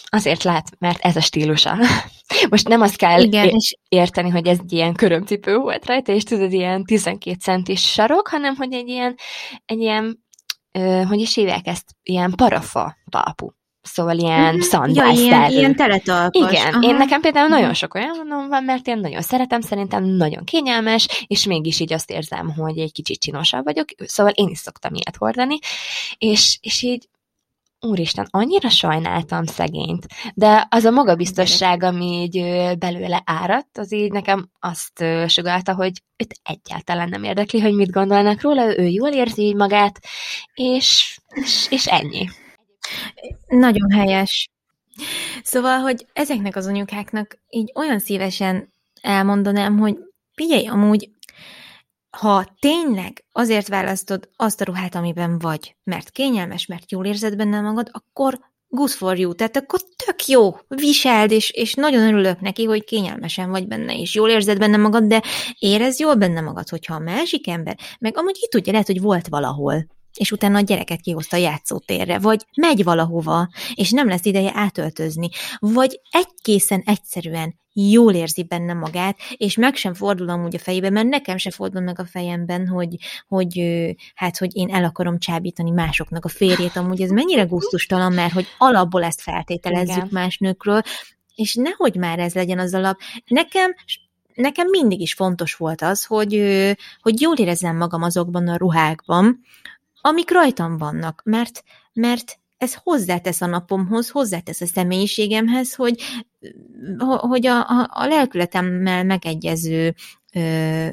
Azért lát, mert ez a stílusa. Most nem azt kell Igen, és... érteni, hogy ez egy ilyen körömcipő volt rajta, és tudod, ilyen 12 centis sarok, hanem hogy egy ilyen, egy ilyen, ö, hogy is hívják ezt, ilyen parafa talpú. Szóval ilyen uh-huh. szandál ja, ilyen, ilyen teletalpas. Igen, Aha. én nekem például nagyon sok olyan van, mert én nagyon szeretem, szerintem nagyon kényelmes, és mégis így azt érzem, hogy egy kicsit csinosabb vagyok, szóval én is szoktam ilyet hordani, és, és így úristen, annyira sajnáltam szegényt, de az a magabiztosság, ami így belőle áradt, az így nekem azt sugalta, hogy őt egyáltalán nem érdekli, hogy mit gondolnak róla, ő jól érzi magát, és, és, és ennyi. Nagyon helyes. Szóval, hogy ezeknek az anyukáknak így olyan szívesen elmondanám, hogy figyelj, amúgy ha tényleg azért választod azt a ruhát, amiben vagy, mert kényelmes, mert jól érzed benne magad, akkor good for you, tehát akkor tök jó, viseld, és, és nagyon örülök neki, hogy kényelmesen vagy benne, és jól érzed benne magad, de érez jól benne magad, hogyha a másik ember, meg amúgy itt tudja, lehet, hogy volt valahol, és utána a gyereket kihozta a játszótérre, vagy megy valahova, és nem lesz ideje átöltözni, vagy egészen egyszerűen jól érzi benne magát, és meg sem fordul amúgy a fejébe, mert nekem se fordul meg a fejemben, hogy, hogy hát, hogy én el akarom csábítani másoknak a férjét, amúgy ez mennyire gusztustalan, mert hogy alapból ezt feltételezzük Igen. más nőkről, és nehogy már ez legyen az alap. Nekem nekem mindig is fontos volt az, hogy, hogy jól érezzem magam azokban a ruhákban, amik rajtam vannak, mert, mert ez hozzátesz a napomhoz, hozzátesz a személyiségemhez, hogy, hogy a, a, a lelkületemmel megegyező ö,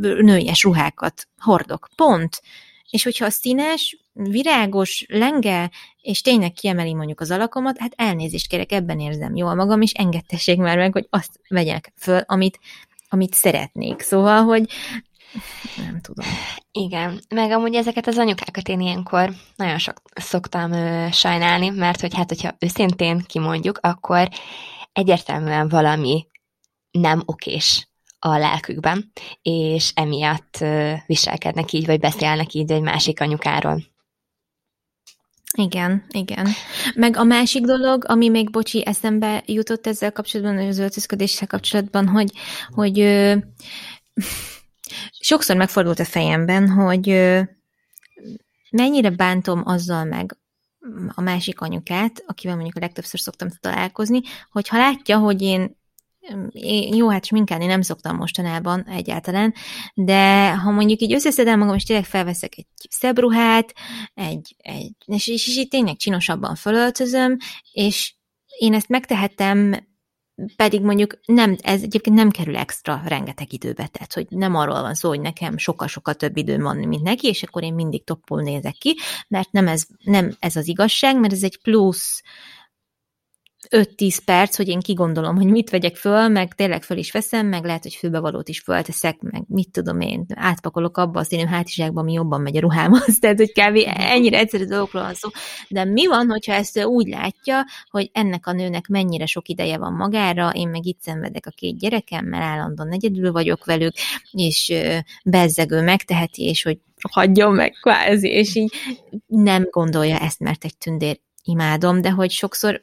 nőies ruhákat hordok. Pont. És hogyha a színes, virágos, lenge, és tényleg kiemeli mondjuk az alakomat, hát elnézést kérek, ebben érzem jól magam, és engedtessék már meg, hogy azt vegyek föl, amit, amit szeretnék. Szóval, hogy nem tudom. Igen, meg amúgy ezeket az anyukákat én ilyenkor nagyon sok szoktam ö, sajnálni, mert hogy hát, hogyha őszintén kimondjuk, akkor egyértelműen valami nem okés a lelkükben, és emiatt ö, viselkednek így, vagy beszélnek így egy másik anyukáról. Igen, igen. Meg a másik dolog, ami még, bocsi, eszembe jutott ezzel kapcsolatban, az öltözködéssel kapcsolatban, hogy, hogy ö, sokszor megfordult a fejemben, hogy mennyire bántom azzal meg a másik anyukát, akivel mondjuk a legtöbbször szoktam találkozni, hogy ha látja, hogy én jó, hát sminkálni nem szoktam mostanában egyáltalán, de ha mondjuk így összeszedem magam, és tényleg felveszek egy szebb ruhát, egy, egy, és, és, és így tényleg csinosabban fölöltözöm, és én ezt megtehetem pedig mondjuk nem, ez egyébként nem kerül extra rengeteg időbe, tehát hogy nem arról van szó, hogy nekem sokkal-sokkal több időm van, mint neki, és akkor én mindig toppul nézek ki, mert nem ez, nem ez az igazság, mert ez egy plusz 5-10 perc, hogy én kigondolom, hogy mit vegyek föl, meg tényleg föl is veszem, meg lehet, hogy fülbevalót is fölteszek, meg mit tudom én, átpakolok abba a színű hátizsákba, ami jobban megy a ruhámhoz, tehát hogy kb. ennyire egyszerű dolgokról van szó. De mi van, hogyha ezt úgy látja, hogy ennek a nőnek mennyire sok ideje van magára, én meg itt szenvedek a két gyerekemmel, állandóan egyedül vagyok velük, és bezzegő megteheti, és hogy hagyjon meg kvázi, és így nem gondolja ezt, mert egy tündér imádom, de hogy sokszor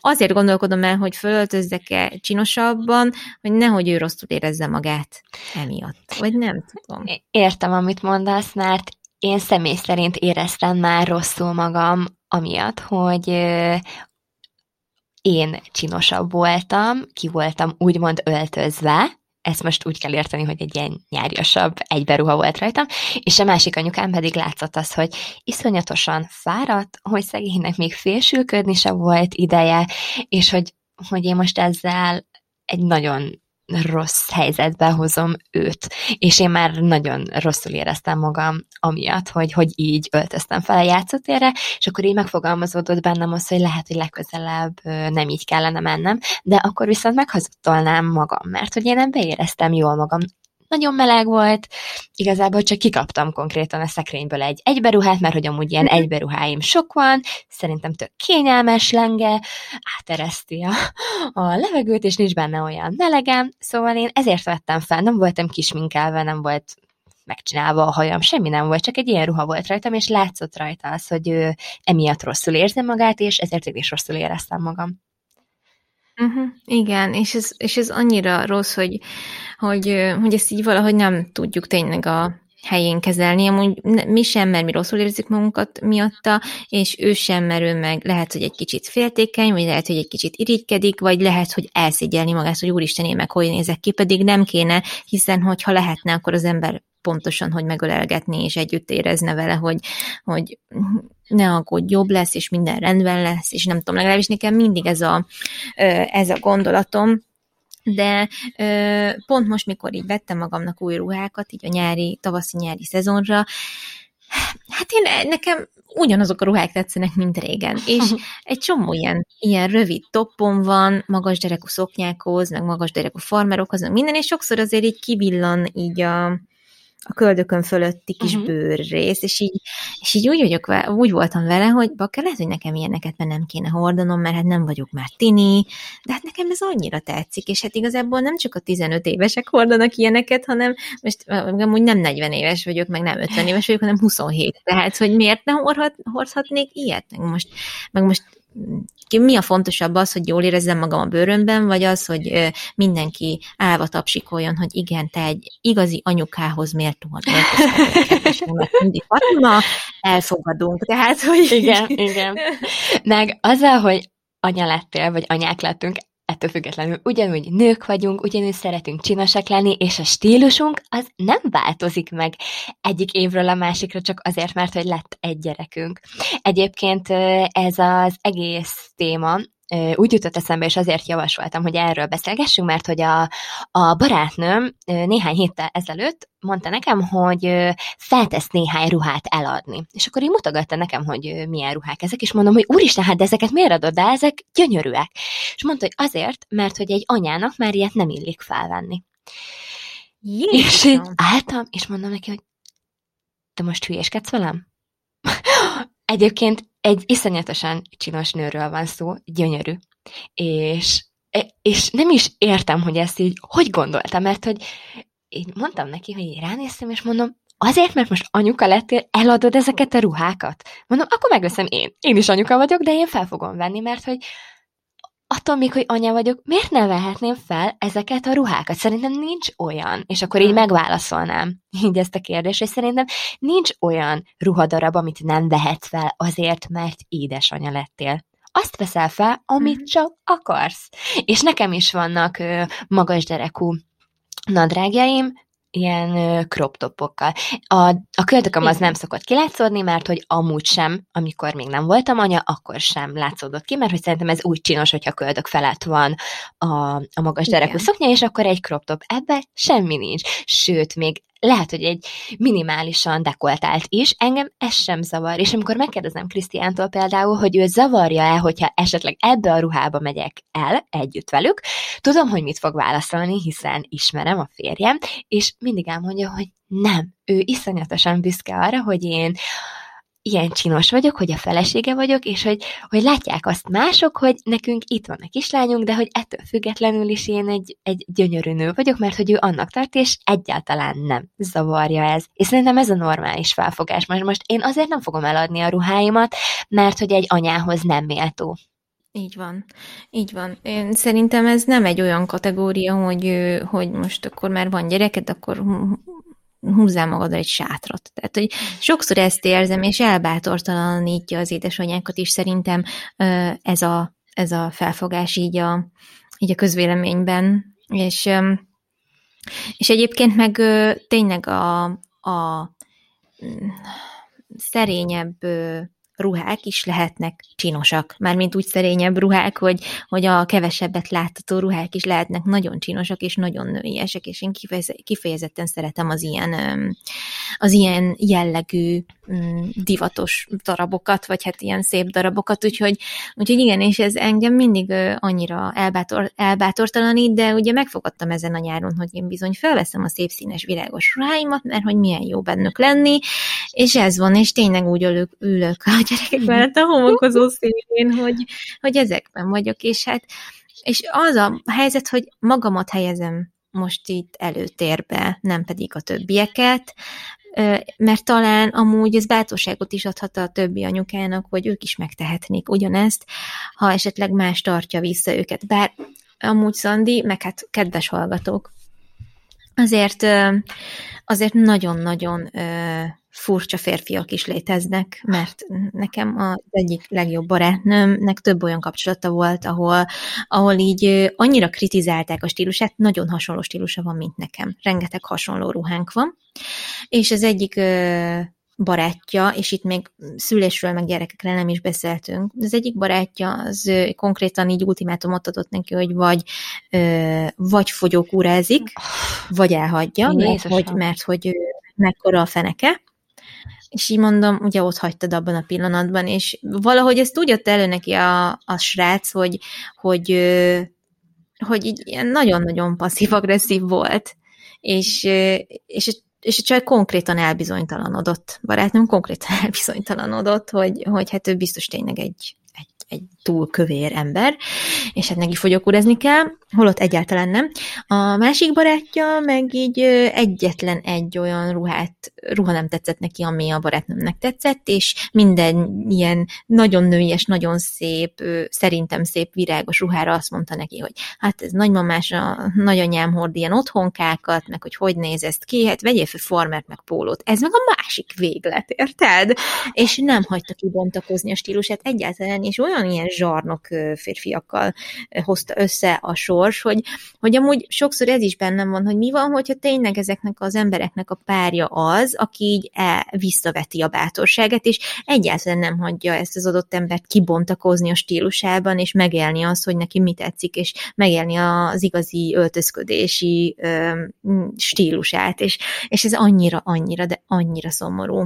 azért gondolkodom el, hogy fölöltözzek-e csinosabban, hogy nehogy ő rosszul érezze magát emiatt. Vagy nem tudom. Értem, amit mondasz, mert én személy szerint éreztem már rosszul magam amiatt, hogy én csinosabb voltam, ki voltam úgymond öltözve, ezt most úgy kell érteni, hogy egy ilyen nyáriasabb egyberuha volt rajtam, és a másik anyukám pedig látszott az, hogy iszonyatosan fáradt, hogy szegénynek még félsülködni se volt ideje, és hogy, hogy én most ezzel egy nagyon rossz helyzetbe hozom őt, és én már nagyon rosszul éreztem magam amiatt, hogy, hogy így öltöztem fel a játszótérre, és akkor így megfogalmazódott bennem az, hogy lehet, hogy legközelebb nem így kellene mennem, de akkor viszont meghazudtolnám magam, mert hogy én nem beéreztem jól magam nagyon meleg volt, igazából csak kikaptam konkrétan a szekrényből egy egyberuhát, mert hogy amúgy ilyen mhm. egyberuháim sok van, szerintem tök kényelmes lenge, átereszti a, a levegőt, és nincs benne olyan melegem, szóval én ezért vettem fel, nem voltam kisminkelve, nem volt megcsinálva a hajam, semmi nem volt, csak egy ilyen ruha volt rajtam, és látszott rajta az, hogy ő emiatt rosszul érzi magát, és ezért én is rosszul éreztem magam. Uh-huh, igen, és ez, és ez annyira rossz, hogy, hogy, hogy ezt így valahogy nem tudjuk tényleg a helyén kezelni. Amúgy mi sem, mert mi rosszul érzik magunkat miatta, és ő sem, mert ő meg lehet, hogy egy kicsit féltékeny, vagy lehet, hogy egy kicsit irigykedik, vagy lehet, hogy elszégyelni magát, hogy úristen, én meg hogy nézek ki, pedig nem kéne, hiszen hogyha lehetne, akkor az ember pontosan, hogy megölelgetni, és együtt érezne vele, hogy, hogy ne aggódj, jobb lesz, és minden rendben lesz, és nem tudom, legalábbis nekem mindig ez a, ez a gondolatom, de ö, pont most, mikor így vettem magamnak új ruhákat, így a nyári, tavaszi-nyári szezonra, hát én, nekem ugyanazok a ruhák tetszenek, mint régen, és egy csomó ilyen, ilyen rövid toppon van, magas derekú szoknyákhoz, meg magas derekú farmerokhoz, meg minden, és sokszor azért így kivillan így a, a köldökön fölötti kis uh-huh. bőrrész, és így, és így úgy, vagyok, úgy voltam vele, hogy bakker, lehet, hogy nekem ilyeneket már nem kéne hordanom, mert hát nem vagyok már tini, de hát nekem ez annyira tetszik, és hát igazából nem csak a 15 évesek hordanak ilyeneket, hanem most amúgy nem 40 éves vagyok, meg nem 50 éves vagyok, hanem 27. Tehát, hogy miért nem hordhat, hordhatnék ilyet? Meg most, meg most mi a fontosabb az, hogy jól érezzem magam a bőrömben, vagy az, hogy mindenki állva tapsikoljon, hogy igen, te egy igazi anyukához méltóan mindig Fatima, elfogadunk. Tehát, hogy... Igen, igen. Meg azzal, hogy anya lettél, vagy anyák lettünk, ettől függetlenül ugyanúgy nők vagyunk, ugyanúgy szeretünk csinosak lenni, és a stílusunk az nem változik meg egyik évről a másikra, csak azért, mert hogy lett egy gyerekünk. Egyébként ez az egész téma, úgy jutott eszembe, és azért javasoltam, hogy erről beszélgessünk, mert hogy a, a barátnőm néhány héttel ezelőtt mondta nekem, hogy feltesz néhány ruhát eladni. És akkor így mutogatta nekem, hogy milyen ruhák ezek, és mondom, hogy úristen, hát de ezeket miért adod, de ezek gyönyörűek. És mondta, hogy azért, mert hogy egy anyának már ilyet nem illik felvenni. Jézusom. És így álltam, és mondom neki, hogy te most hülyéskedsz velem? Egyébként egy iszonyatosan csinos nőről van szó, gyönyörű. És, és nem is értem, hogy ezt így hogy gondoltam, mert hogy én mondtam neki, hogy én ránéztem, és mondom, azért, mert most anyuka lettél, eladod ezeket a ruhákat? Mondom, akkor megveszem én. Én is anyuka vagyok, de én fel fogom venni, mert hogy attól még, hogy anya vagyok, miért ne vehetném fel ezeket a ruhákat? Szerintem nincs olyan, és akkor így megválaszolnám így ezt a kérdést, és szerintem nincs olyan ruhadarab, amit nem vehetsz fel azért, mert édesanya lettél. azt veszel fel, amit mm. csak akarsz. És nekem is vannak ö, magas derekú nadrágjaim, ilyen crop topokkal. A, a köldököm az nem szokott kilátszódni, mert hogy amúgy sem, amikor még nem voltam anya, akkor sem látszódott ki, mert hogy szerintem ez úgy csinos, hogyha köldök felett van a, a magas derekú szoknya, és akkor egy crop top. Ebbe semmi nincs. Sőt, még lehet, hogy egy minimálisan dekoltált is, engem ez sem zavar. És amikor megkérdezem Krisztiántól például, hogy ő zavarja-e, hogyha esetleg ebbe a ruhába megyek el együtt velük, tudom, hogy mit fog válaszolni, hiszen ismerem a férjem, és mindig elmondja, hogy nem, ő iszonyatosan büszke arra, hogy én ilyen csinos vagyok, hogy a felesége vagyok, és hogy, hogy látják azt mások, hogy nekünk itt van a kislányunk, de hogy ettől függetlenül is én egy, egy gyönyörű nő vagyok, mert hogy ő annak tart, és egyáltalán nem zavarja ez. És szerintem ez a normális felfogás. Most, most én azért nem fogom eladni a ruháimat, mert hogy egy anyához nem méltó. Így van, így van. Én szerintem ez nem egy olyan kategória, hogy, hogy most akkor már van gyereked, akkor húzzál magadra egy sátrat. Tehát, hogy sokszor ezt érzem, és elbátortalanítja az édesanyákat is szerintem ez a, ez a felfogás így a, így a közvéleményben. És, és egyébként meg tényleg a, a mm, szerényebb ruhák is lehetnek csinosak. Mármint úgy szerényebb ruhák, hogy, hogy a kevesebbet látható ruhák is lehetnek nagyon csinosak és nagyon nőiesek, és én kifejezetten szeretem az ilyen, az ilyen jellegű divatos darabokat, vagy hát ilyen szép darabokat, úgyhogy, úgyhogy igen, és ez engem mindig annyira elbátor, elbátortalanít, de ugye megfogadtam ezen a nyáron, hogy én bizony felveszem a szép színes virágos ruháimat, mert hogy milyen jó bennük lenni, és ez van, és tényleg úgy ülök, ülök a gyerekek mellett a homokozó szélén, hogy, hogy ezekben vagyok, és hát és az a helyzet, hogy magamat helyezem most itt előtérbe, nem pedig a többieket, mert talán amúgy ez bátorságot is adhat a többi anyukának, hogy ők is megtehetnék ugyanezt, ha esetleg más tartja vissza őket. Bár amúgy Szandi, meg hát kedves hallgatók, azért azért nagyon-nagyon furcsa férfiak is léteznek, mert nekem az egyik legjobb barátnőmnek több olyan kapcsolata volt, ahol, ahol így annyira kritizálták a stílusát, nagyon hasonló stílusa van, mint nekem. Rengeteg hasonló ruhánk van, és az egyik barátja, és itt még szülésről, meg gyerekekre nem is beszéltünk, az egyik barátja az konkrétan így ultimátumot adott neki, hogy vagy, vagy fogyókúrázik, vagy elhagyja, mert hogy, mert hogy mekkora a feneke, és így mondom, ugye ott hagytad abban a pillanatban, és valahogy ezt úgy jött elő neki a, a srác, hogy, hogy, hogy így ilyen nagyon-nagyon passzív-agresszív volt, és, és, és a csaj konkrétan elbizonytalanodott, barátnőm konkrétan elbizonytalanodott, hogy, hogy hát ő biztos tényleg egy, egy túl kövér ember, és hát neki fogyókúrezni kell, holott egyáltalán nem. A másik barátja meg így egyetlen egy olyan ruhát, ruha nem tetszett neki, ami a barátnőmnek tetszett, és minden ilyen nagyon nőies, nagyon szép, szerintem szép virágos ruhára azt mondta neki, hogy hát ez nagymamás, a nagyanyám hord ilyen otthonkákat, meg hogy hogy néz ezt ki, hát vegyél fel farmert, meg pólót. Ez meg a másik véglet, érted? És nem hagyta kibontakozni a stílusát egyáltalán, és olyan ilyen zsarnok férfiakkal hozta össze a sors, hogy, hogy amúgy sokszor ez is bennem van, hogy mi van, hogyha tényleg ezeknek az embereknek a párja az, aki így el, visszaveti a bátorságát, és egyáltalán nem hagyja ezt az adott embert kibontakozni a stílusában, és megélni azt, hogy neki mi tetszik, és megélni az igazi öltözködési stílusát, és, és ez annyira, annyira, de annyira szomorú.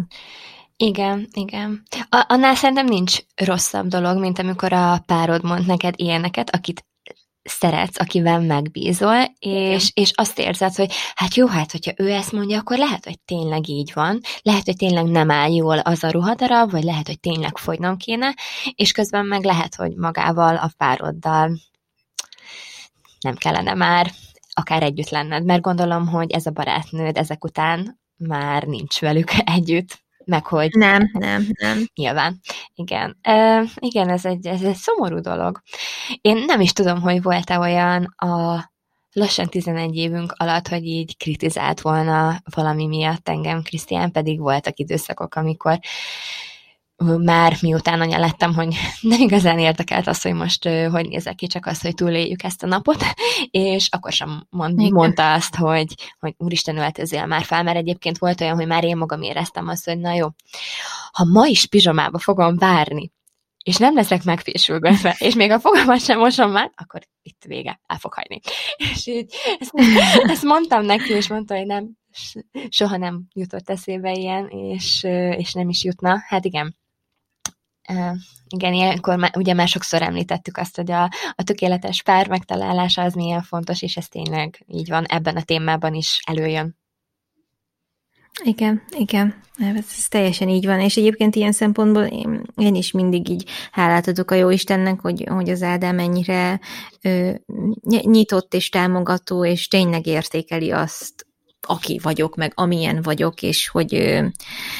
Igen, igen. A, annál szerintem nincs rosszabb dolog, mint amikor a párod mond neked ilyeneket, akit szeretsz, akivel megbízol, és, és azt érzed, hogy hát jó, hát hogyha ő ezt mondja, akkor lehet, hogy tényleg így van, lehet, hogy tényleg nem áll jól az a ruhadarab, vagy lehet, hogy tényleg fogynom kéne, és közben meg lehet, hogy magával, a pároddal nem kellene már akár együtt lenned, mert gondolom, hogy ez a barátnőd ezek után már nincs velük együtt meg hogy... Nem, nem, nem. Nyilván. Igen. E, igen, ez egy, ez egy szomorú dolog. Én nem is tudom, hogy volt-e olyan a lassan 11 évünk alatt, hogy így kritizált volna valami miatt engem, Krisztián, pedig voltak időszakok, amikor már miután anya lettem, hogy nem igazán érdekelt az, hogy most hogy nézek ki, csak az, hogy túléljük ezt a napot, és akkor sem mond, mondta azt, hogy, hogy úristen, öltözél már fel, mert egyébként volt olyan, hogy már én magam éreztem azt, hogy na jó, ha ma is pizsomába fogom várni, és nem leszek megfésülve és még a fogamat sem mosom már, akkor itt vége, el fog hagyni. És így ezt, ezt mondtam neki, és mondta, hogy nem, soha nem jutott eszébe ilyen, és, és nem is jutna. Hát igen, igen, ilyenkor már, ugye már sokszor említettük azt, hogy a, a tökéletes pár megtalálása az milyen fontos, és ez tényleg így van, ebben a témában is előjön. Igen, igen, ez, teljesen így van, és egyébként ilyen szempontból én, én is mindig így hálát adok a Jóistennek, hogy, hogy az Ádám ennyire ö, nyitott és támogató, és tényleg értékeli azt, aki vagyok, meg amilyen vagyok, és hogy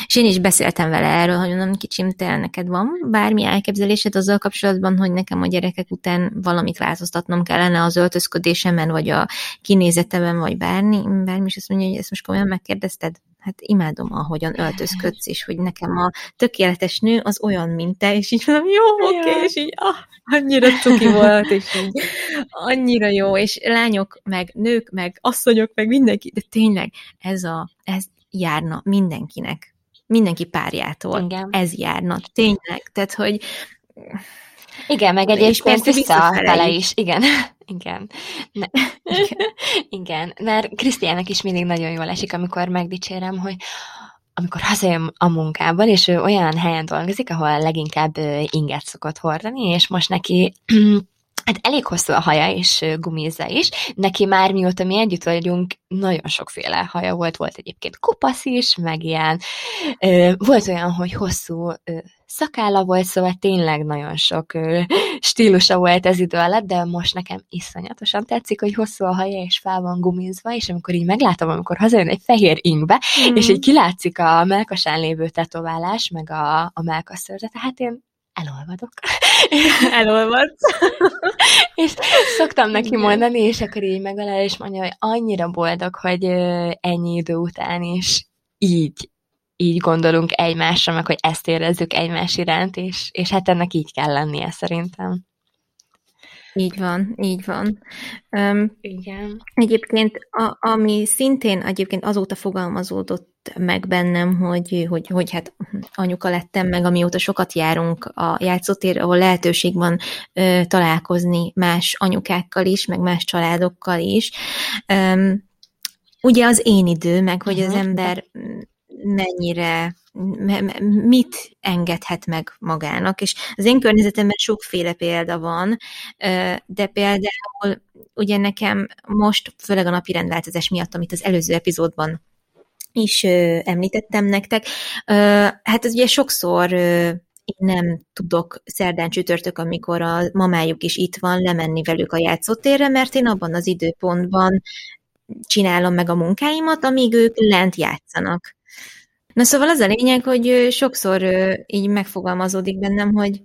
és én is beszéltem vele erről, hogy mondom, kicsim, te neked van bármi elképzelésed azzal kapcsolatban, hogy nekem a gyerekek után valamit változtatnom kellene az öltözködésemen, vagy a kinézetemen, vagy bármi, bármi, és azt mondja, hogy ezt most komolyan megkérdezted? Hát imádom, ahogyan öltözködsz, és hogy nekem a tökéletes nő az olyan, mint te, és így mondom, jó, oké, okay, és így ah, annyira cuki volt, és így annyira jó, és lányok, meg nők, meg asszonyok, meg mindenki, de tényleg ez a, ez járna mindenkinek, mindenki párjától, Igen. ez járna, tényleg, tehát, hogy igen, meg egyébként visszafele is, igen. Igen. Ne. Igen. Igen, mert Krisztiának is mindig nagyon jól esik, amikor megdicsérem, hogy amikor hazajön a munkában, és ő olyan helyen dolgozik, ahol leginkább inget szokott hordani, és most neki Hát elég hosszú a haja, és gumizza is. Neki már mióta mi együtt vagyunk, nagyon sokféle haja volt. Volt egyébként kopasz is, meg ilyen. Volt olyan, hogy hosszú szakálla volt, szóval tényleg nagyon sok stílusa volt ez idő alatt, de most nekem iszonyatosan tetszik, hogy hosszú a haja, és fel van gumizva, és amikor így meglátom, amikor hazajön egy fehér ingbe, mm. és így kilátszik a melkasán lévő tetoválás, meg a, a melkasszörze, tehát én elolvadok. Elolvad. és szoktam neki mondani, és akkor így megalel, és mondja, hogy annyira boldog, hogy ennyi idő után is így, így gondolunk egymásra, meg hogy ezt érezzük egymás iránt, és, és hát ennek így kell lennie szerintem. Így van, így van. Um, Igen. Egyébként, a, ami szintén egyébként azóta fogalmazódott meg bennem, hogy, hogy, hogy hát anyuka lettem meg, amióta sokat járunk a játszótér, ahol lehetőség van ö, találkozni más anyukákkal is, meg más családokkal is. Um, ugye az én idő, meg hogy az ember mennyire, mit engedhet meg magának, és az én környezetemben sokféle példa van, de például ugye nekem most, főleg a napi rendváltozás miatt, amit az előző epizódban is említettem nektek, hát ez ugye sokszor én nem tudok szerdán csütörtök, amikor a mamájuk is itt van, lemenni velük a játszótérre, mert én abban az időpontban csinálom meg a munkáimat, amíg ők lent játszanak. Na szóval az a lényeg, hogy sokszor így megfogalmazódik bennem, hogy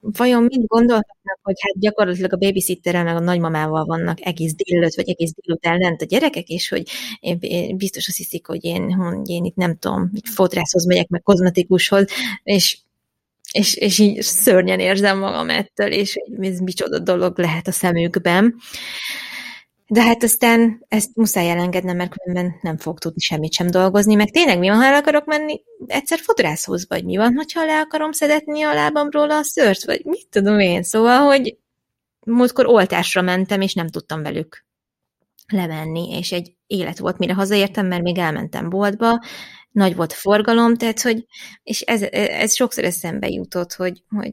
vajon mit gondolhatnak, hogy hát gyakorlatilag a babysitterrel meg a nagymamával vannak egész délelőtt, vagy egész délután lent a gyerekek, és hogy biztos azt hiszik, hogy én, hogy én itt nem tudom, fotrászhoz megyek, meg kozmetikushoz, és és, és így szörnyen érzem magam ettől, és ez micsoda dolog lehet a szemükben. De hát aztán ezt muszáj elengednem, mert különben nem fog tudni semmit sem dolgozni, meg tényleg mi van, ha el akarok menni egyszer fodrászhoz, vagy mi van, hogyha le akarom szedetni a lábamról a szőrt, vagy mit tudom én. Szóval, hogy múltkor oltásra mentem, és nem tudtam velük lemenni, és egy élet volt, mire hazaértem, mert még elmentem boltba, nagy volt forgalom, tehát, hogy, és ez, ez sokszor eszembe jutott, hogy, hogy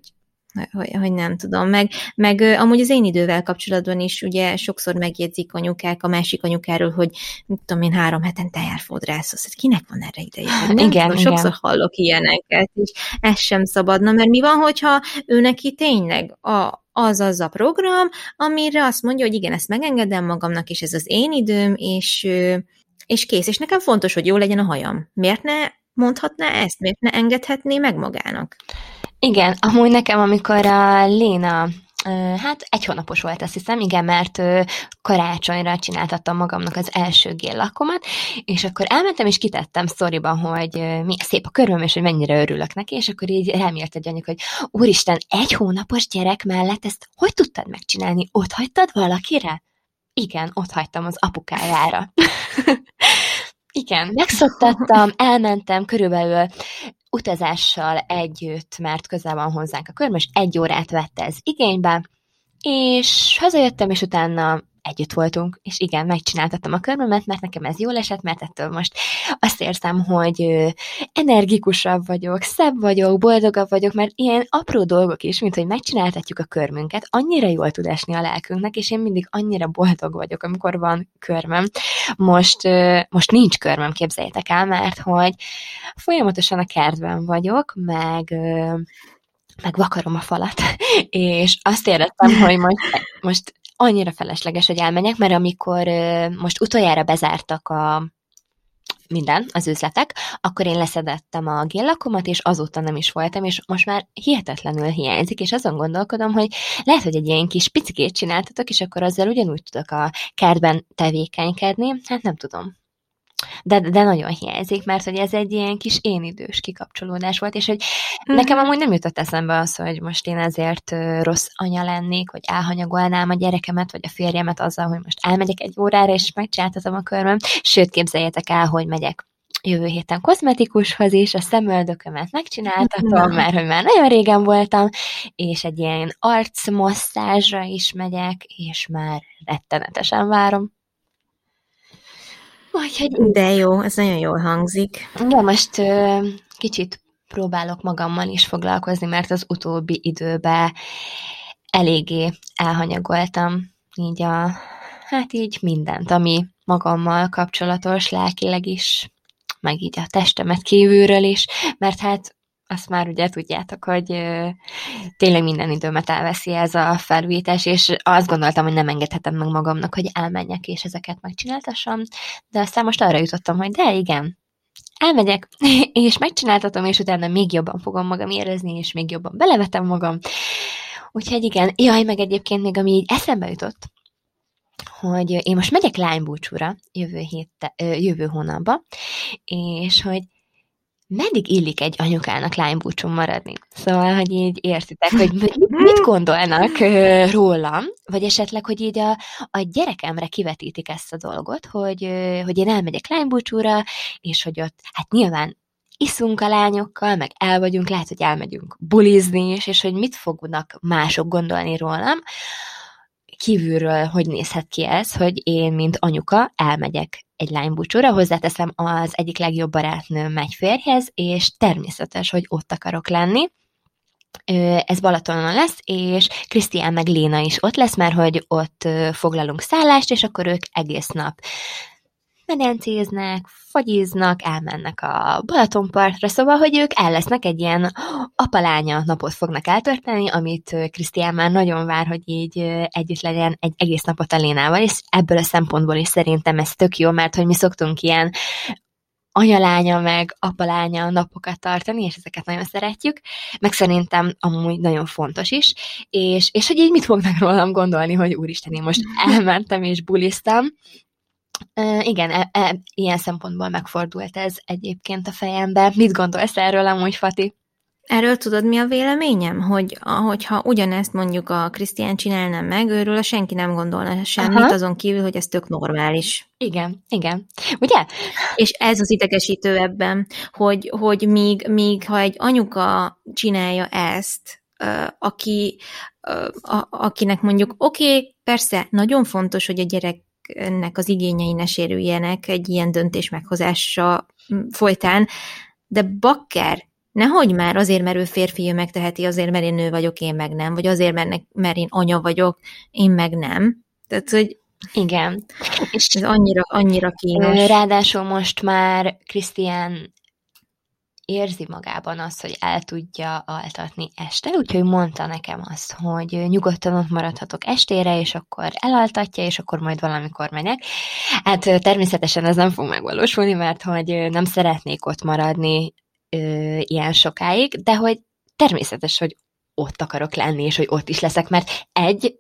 hogy, hogy nem tudom. Meg, meg amúgy az én idővel kapcsolatban is ugye sokszor megjegyzik anyukák a másik anyukáról, hogy nem tudom én három hetente jár fodrászhoz. Hát kinek van erre ideje? Nem igen, tudom, igen. Sokszor hallok ilyeneket, és ez sem szabadna, mert mi van, hogyha ő neki tényleg a, az az a program, amire azt mondja, hogy igen, ezt megengedem magamnak, és ez az én időm, és, és kész. És nekem fontos, hogy jó legyen a hajam. Miért ne mondhatná ezt? Miért ne engedhetné meg magának? Igen, amúgy nekem, amikor a Léna hát egy hónapos volt, azt hiszem, igen, mert karácsonyra csináltattam magamnak az első géllakomat, és akkor elmentem, és kitettem sztoriban, hogy mi szép a köröm, és hogy mennyire örülök neki, és akkor így remélt egy anyag, hogy úristen, egy hónapos gyerek mellett ezt hogy tudtad megcsinálni? Ott hagytad valakire? Igen, ott hagytam az apukájára. Igen, megszoktattam, elmentem körülbelül utazással együtt, mert közel van hozzánk a körm, és egy órát vette ez igénybe, és hazajöttem, és utána együtt voltunk, és igen, megcsináltattam a körmömet, mert nekem ez jól esett, mert ettől most azt érzem, hogy energikusabb vagyok, szebb vagyok, boldogabb vagyok, mert ilyen apró dolgok is, mint hogy megcsináltatjuk a körmünket, annyira jól tud esni a lelkünknek, és én mindig annyira boldog vagyok, amikor van körmöm. Most, most nincs körmöm, képzeljétek el, mert hogy folyamatosan a kertben vagyok, meg meg vakarom a falat, és azt éreztem, hogy most, most annyira felesleges, hogy elmenjek, mert amikor most utoljára bezártak a minden, az üzletek, akkor én leszedettem a géllakomat, és azóta nem is voltam, és most már hihetetlenül hiányzik, és azon gondolkodom, hogy lehet, hogy egy ilyen kis picikét csináltatok, és akkor azzal ugyanúgy tudok a kertben tevékenykedni, hát nem tudom de, de nagyon hiányzik, mert hogy ez egy ilyen kis én idős kikapcsolódás volt, és hogy mm. nekem amúgy nem jutott eszembe az, hogy most én ezért rossz anya lennék, hogy elhanyagolnám a gyerekemet, vagy a férjemet azzal, hogy most elmegyek egy órára, és megcsináltatom a körmöm, sőt, képzeljétek el, hogy megyek jövő héten kozmetikushoz is, a szemöldökömet megcsináltatom, mert hogy már nagyon régen voltam, és egy ilyen arcmasszázsra is megyek, és már rettenetesen várom. Úgyhogy... De jó, ez nagyon jól hangzik. Igen, most ö, kicsit próbálok magammal is foglalkozni, mert az utóbbi időben eléggé elhanyagoltam így a, hát így mindent, ami magammal kapcsolatos, lelkileg is, meg így a testemet kívülről is, mert hát azt már ugye tudjátok, hogy ö, tényleg minden időmet elveszi ez a felújítás, és azt gondoltam, hogy nem engedhetem meg magamnak, hogy elmenjek és ezeket megcsináltassam, de aztán most arra jutottam, hogy de igen, elmegyek, és megcsináltatom, és utána még jobban fogom magam érezni, és még jobban belevetem magam. Úgyhogy igen, jaj, meg egyébként még ami így eszembe jutott, hogy én most megyek lánybúcsúra jövő, hét, jövő hónapba, és hogy meddig illik egy anyukának lánybúcsún maradni? Szóval, hogy így értitek, hogy mit gondolnak rólam, vagy esetleg, hogy így a, a gyerekemre kivetítik ezt a dolgot, hogy, hogy én elmegyek lánybúcsúra, és hogy ott, hát nyilván iszunk a lányokkal, meg el vagyunk, lehet, hogy elmegyünk bulizni is, és hogy mit fognak mások gondolni rólam, kívülről hogy nézhet ki ez, hogy én, mint anyuka, elmegyek egy lánybúcsúra, hozzáteszem, az egyik legjobb barátnőm megy férjhez, és természetes, hogy ott akarok lenni. Ez Balatonon lesz, és Krisztián meg Léna is ott lesz, mert hogy ott foglalunk szállást, és akkor ők egész nap medencéznek, fagyiznak, elmennek a Balatonpartra, szóval, hogy ők el lesznek egy ilyen apalánya napot fognak eltörténni, amit Krisztián már nagyon vár, hogy így együtt legyen egy egész napot a Lénával, és ebből a szempontból is szerintem ez tök jó, mert hogy mi szoktunk ilyen anyalánya meg apalánya napokat tartani, és ezeket nagyon szeretjük, meg szerintem amúgy nagyon fontos is, és, és hogy így mit fognak rólam gondolni, hogy úristen, én most elmentem és buliztam, igen, e, e, ilyen szempontból megfordult ez egyébként a fejembe. Mit gondolsz erről amúgy, Fati? Erről tudod, mi a véleményem? Hogy hogyha ugyanezt mondjuk a Krisztián csinálna meg, őről senki nem gondolna semmit, Aha. azon kívül, hogy ez tök normális. Igen, igen. Ugye? És ez az idegesítő ebben, hogy, hogy míg, míg ha egy anyuka csinálja ezt, aki, akinek mondjuk oké, okay, persze, nagyon fontos, hogy a gyerek ennek az igényei ne sérüljenek egy ilyen döntés meghozása folytán, de bakker, nehogy már azért, mert ő férfi, ő megteheti, azért, mert én nő vagyok, én meg nem, vagy azért, mert, mert én anya vagyok, én meg nem. Tehát, hogy igen. És ez annyira, annyira kínos. Ráadásul most már Krisztián érzi magában azt, hogy el tudja altatni este, úgyhogy mondta nekem azt, hogy nyugodtan ott maradhatok estére, és akkor elaltatja, és akkor majd valamikor megyek. Hát természetesen ez nem fog megvalósulni, mert hogy nem szeretnék ott maradni ö, ilyen sokáig, de hogy természetes, hogy ott akarok lenni, és hogy ott is leszek, mert egy,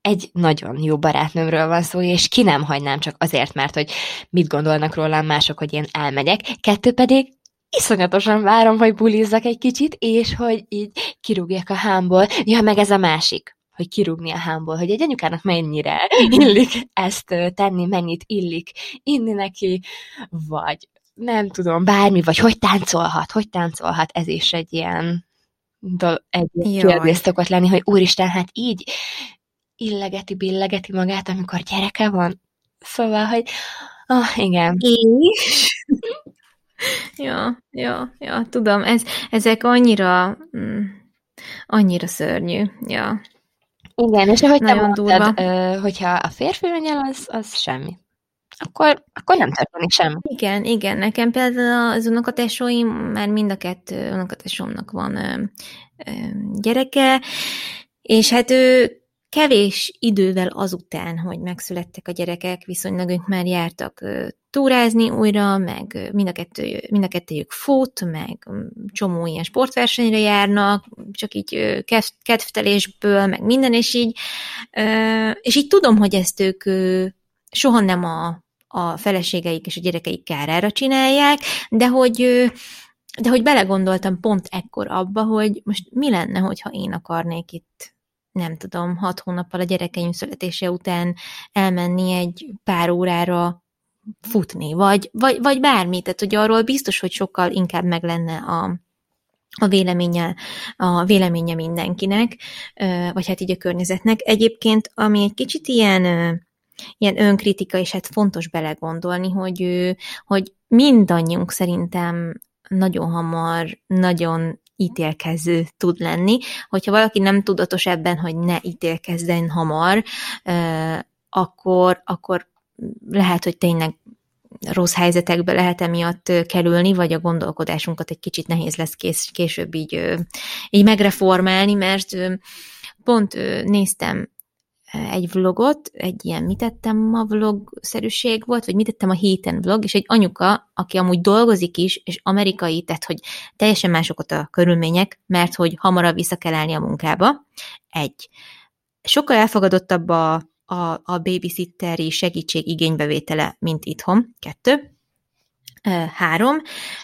egy nagyon jó barátnőmről van szó, és ki nem hagynám csak azért, mert hogy mit gondolnak rólam mások, hogy én elmegyek. Kettő pedig iszonyatosan várom, hogy bulizzak egy kicsit, és hogy így kirúgjak a hámból. Ja, meg ez a másik hogy kirúgni a hámból, hogy egy anyukának mennyire illik ezt tenni, mennyit illik inni neki, vagy nem tudom, bármi, vagy hogy táncolhat, hogy táncolhat, ez is egy ilyen egy kérdés szokott lenni, hogy úristen, hát így illegeti, billegeti magát, amikor gyereke van. Szóval, hogy oh, igen. És? Ja, ja, ja, tudom, ez, ezek annyira, mm, annyira szörnyű, ja. Igen, és ahogy Nagyon te mondtad, durva. hogyha a férfi mennyel, az, az semmi. Akkor, akkor nem történik semmi. Igen, igen. Nekem például az unokatesóim, már mind a kettő unokatesómnak van ö, ö, gyereke, és hát ő kevés idővel azután, hogy megszülettek a gyerekek, viszonylag ők már jártak túrázni újra, meg mind a, kettő, mind a kettőjük fut, meg csomó ilyen sportversenyre járnak, csak így kedvtelésből, meg minden, és így, és így tudom, hogy ezt ők soha nem a, a feleségeik és a gyerekeik kárára csinálják, de hogy de hogy belegondoltam pont ekkor abba, hogy most mi lenne, hogyha én akarnék itt nem tudom, hat hónappal a gyerekeim születése után elmenni egy pár órára futni, vagy, vagy, vagy bármi. Tehát, hogy arról biztos, hogy sokkal inkább meg lenne a, a véleménye, a véleménye mindenkinek, vagy hát így a környezetnek. Egyébként, ami egy kicsit ilyen, ilyen önkritika, és hát fontos belegondolni, hogy, hogy mindannyiunk szerintem nagyon hamar, nagyon ítélkező tud lenni. Hogyha valaki nem tudatos ebben, hogy ne ítélkezzen hamar, akkor, akkor lehet, hogy tényleg rossz helyzetekbe lehet emiatt kerülni, vagy a gondolkodásunkat egy kicsit nehéz lesz kés, később így, így megreformálni, mert pont néztem egy vlogot, egy ilyen mit tettem ma vlog-szerűség volt, vagy mit tettem a héten vlog, és egy anyuka, aki amúgy dolgozik is, és amerikai, tehát hogy teljesen másokat a körülmények, mert hogy hamarabb vissza kell állni a munkába. Egy. Sokkal elfogadottabb a, a, a babysitteri segítség igénybevétele, mint itthon. Kettő. Három.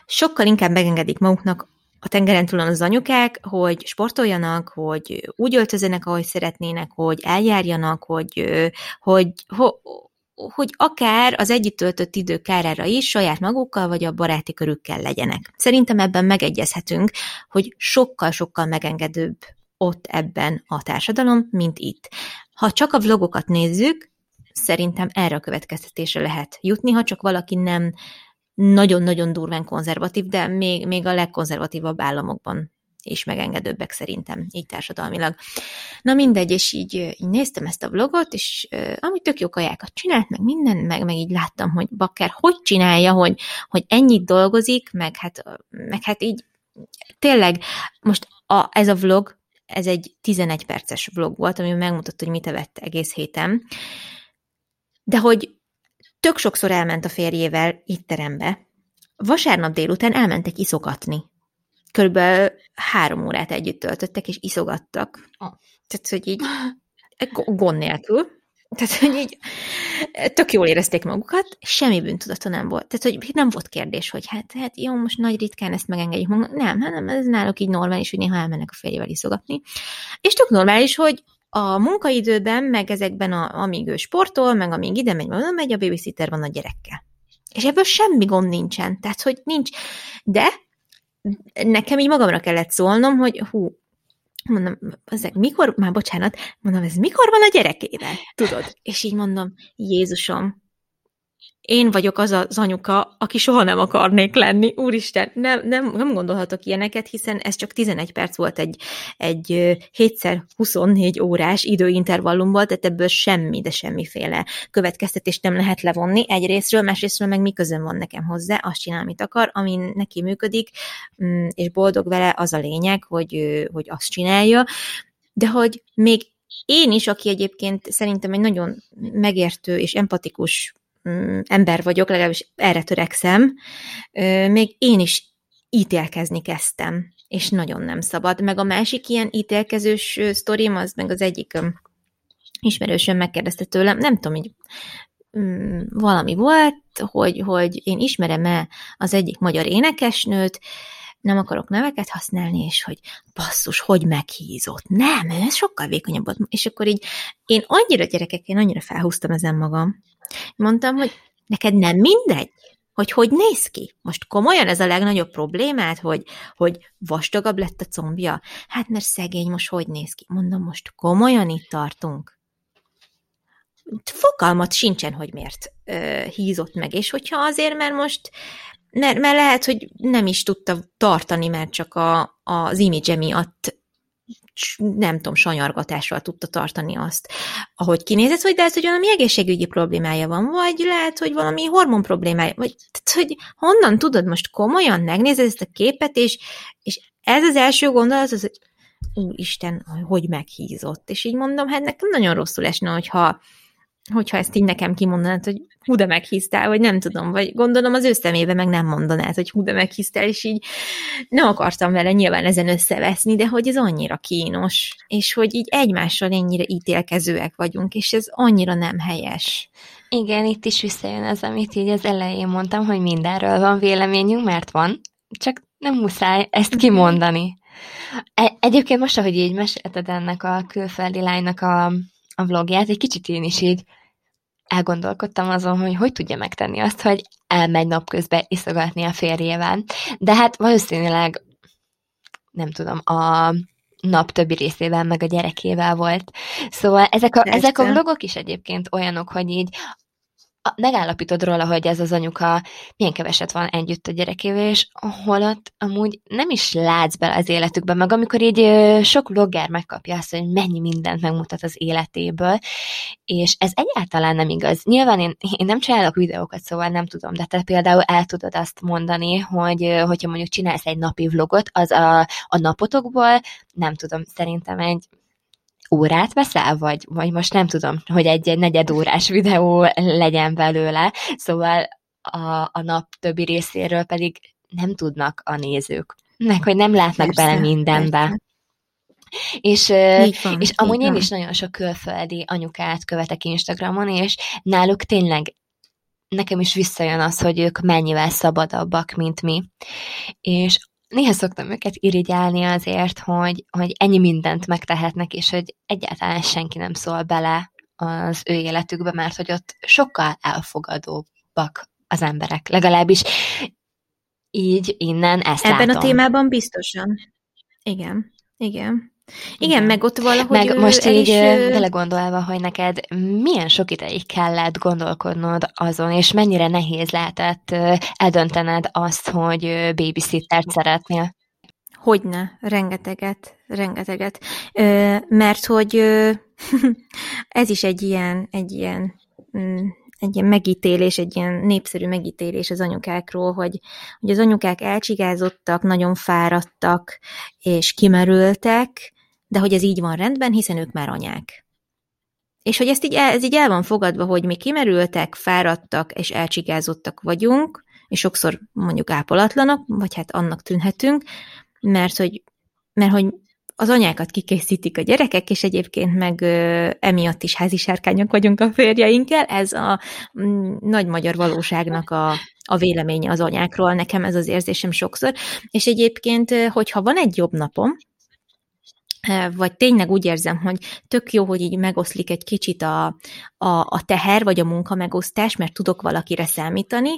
Sokkal inkább megengedik maguknak a tengeren túlon az anyukák, hogy sportoljanak, hogy úgy öltözenek, ahogy szeretnének, hogy eljárjanak, hogy, hogy, hogy, hogy akár az együtt töltött idő kárára is saját magukkal vagy a baráti körükkel legyenek. Szerintem ebben megegyezhetünk, hogy sokkal-sokkal megengedőbb ott ebben a társadalom, mint itt. Ha csak a vlogokat nézzük, szerintem erre a következtetésre lehet jutni, ha csak valaki nem nagyon-nagyon durván konzervatív, de még, még a legkonzervatívabb államokban is megengedőbbek szerintem, így társadalmilag. Na mindegy, és így, így néztem ezt a vlogot, és amúgy tök jó kajákat csinált, meg minden, meg, meg így láttam, hogy bakker hogy csinálja, hogy, hogy ennyit dolgozik, meg hát, meg hát így tényleg most a, ez a vlog, ez egy 11 perces vlog volt, ami megmutatta, hogy mit evett egész héten, de hogy Tök sokszor elment a férjével itt terembe. Vasárnap délután elmentek iszogatni. Körülbelül három órát együtt töltöttek, és iszogattak. Oh. Tehát, hogy így gond nélkül. Tehát, hogy így tök jól érezték magukat, semmi bűntudata nem volt. Tehát, hogy nem volt kérdés, hogy hát, hát jó, most nagy ritkán ezt megengedjük magunknak. Nem, hanem ez náluk így normális, hogy néha elmennek a férjével iszogatni. És tök normális, hogy a munkaidőben, meg ezekben, a, amíg ő sportol, meg amíg ide megy, oda megy, a babysitter van a gyerekkel. És ebből semmi gond nincsen. Tehát, hogy nincs. De nekem így magamra kellett szólnom, hogy hú, mondom, ezek mikor, már bocsánat, mondom, ez mikor van a gyerekével? Tudod? És így mondom, Jézusom, én vagyok az az anyuka, aki soha nem akarnék lenni. Úristen, nem, nem, nem gondolhatok ilyeneket, hiszen ez csak 11 perc volt egy, egy 7x24 órás időintervallumból, tehát ebből semmi, de semmiféle következtetést nem lehet levonni egyrésztről, másrésztről meg mi közön van nekem hozzá, azt csinál, amit akar, ami neki működik, mm, és boldog vele, az a lényeg, hogy, hogy azt csinálja, de hogy még én is, aki egyébként szerintem egy nagyon megértő és empatikus ember vagyok, legalábbis erre törekszem, még én is ítélkezni kezdtem. és nagyon nem szabad. Meg a másik ilyen ítélkezős sztorim, az meg az egyik ismerősöm megkérdezte tőlem, nem tudom, hogy mm, valami volt, hogy, hogy én ismerem-e az egyik magyar énekesnőt, nem akarok neveket használni, és hogy basszus, hogy meghízott. Nem, ez sokkal vékonyabb. És akkor így én annyira gyerekek, én annyira felhúztam ezen magam. Mondtam, hogy neked nem mindegy, hogy hogy néz ki. Most komolyan ez a legnagyobb problémát, hogy, hogy vastagabb lett a combja? Hát mert szegény most hogy néz ki? Mondom, most komolyan itt tartunk. Fogalmat sincsen, hogy miért ö, hízott meg, és hogyha azért, mert most mert, mert lehet, hogy nem is tudta tartani, mert csak a, az image miatt nem tudom, sanyargatással tudta tartani azt, ahogy kinézett, vagy lehet, hogy valami egészségügyi problémája van, vagy lehet, hogy valami hormon problémája, vagy tehát, hogy honnan tudod most komolyan megnézed ezt a képet, és, és ez az első gondolat, az, hogy úristen, hogy meghízott. És így mondom, hát nekem nagyon rosszul esne, hogyha, hogyha ezt így nekem kimondanád, hogy hú de meghisztál, vagy nem tudom, vagy gondolom az ő szemébe meg nem mondanád, hogy hú de meghisztál, és így nem akartam vele nyilván ezen összeveszni, de hogy ez annyira kínos, és hogy így egymással ennyire ítélkezőek vagyunk, és ez annyira nem helyes. Igen, itt is visszajön az, amit így az elején mondtam, hogy mindenről van véleményünk, mert van, csak nem muszáj ezt kimondani. E- egyébként most, ahogy így mesélted ennek a külföldi lánynak a, a vlogját, egy kicsit én is így elgondolkodtam azon, hogy hogy tudja megtenni azt, hogy elmegy napközben iszogatni a férjével. De hát valószínűleg, nem tudom, a nap többi részében, meg a gyerekével volt. Szóval ezek a, ezek a vlogok is egyébként olyanok, hogy így megállapítod róla, hogy ez az anyuka milyen keveset van együtt a gyerekével, és holott amúgy nem is látsz bele az életükbe, meg amikor így sok vlogger megkapja azt, hogy mennyi mindent megmutat az életéből, és ez egyáltalán nem igaz. Nyilván én, én nem csinálok videókat, szóval nem tudom, de te például el tudod azt mondani, hogy hogyha mondjuk csinálsz egy napi vlogot, az a, a napotokból, nem tudom, szerintem egy órát veszel, vagy, vagy most nem tudom, hogy egy, egy negyed órás videó legyen belőle, szóval a, a nap többi részéről pedig nem tudnak a nézők, meg hogy nem látnak persze, bele mindenbe. Persze. És, van, és amúgy van. én is nagyon sok külföldi anyukát követek Instagramon, és náluk tényleg nekem is visszajön az, hogy ők mennyivel szabadabbak, mint mi. És néha szoktam őket irigyálni azért, hogy, hogy ennyi mindent megtehetnek, és hogy egyáltalán senki nem szól bele az ő életükbe, mert hogy ott sokkal elfogadóbbak az emberek. Legalábbis így innen ezt Ebben látom. a témában biztosan. Igen, igen. Igen, meg ott valahogy Meg most így is... belegondolva, hogy neked milyen sok ideig kellett gondolkodnod azon, és mennyire nehéz lehetett eldöntened azt, hogy babysittert szeretnél. Hogyne, rengeteget, rengeteget. Ö, mert hogy ö, ez is egy ilyen, egy ilyen mm, egy ilyen megítélés, egy ilyen népszerű megítélés az anyukákról, hogy, hogy az anyukák elcsigázottak, nagyon fáradtak, és kimerültek, de hogy ez így van rendben, hiszen ők már anyák. És hogy ezt így el, ez így el van fogadva, hogy mi kimerültek, fáradtak és elcsigázottak vagyunk, és sokszor mondjuk ápolatlanok, vagy hát annak tűnhetünk, mert hogy, mert hogy az anyákat kikészítik a gyerekek, és egyébként meg ö, emiatt is házi sárkányok vagyunk a férjeinkkel. Ez a m, mm, nagy magyar valóságnak a, a véleménye az anyákról. Nekem ez az érzésem sokszor. És egyébként, hogyha van egy jobb napom, vagy tényleg úgy érzem, hogy tök jó, hogy így megoszlik egy kicsit a, a, a teher, vagy a munka megosztás, mert tudok valakire számítani,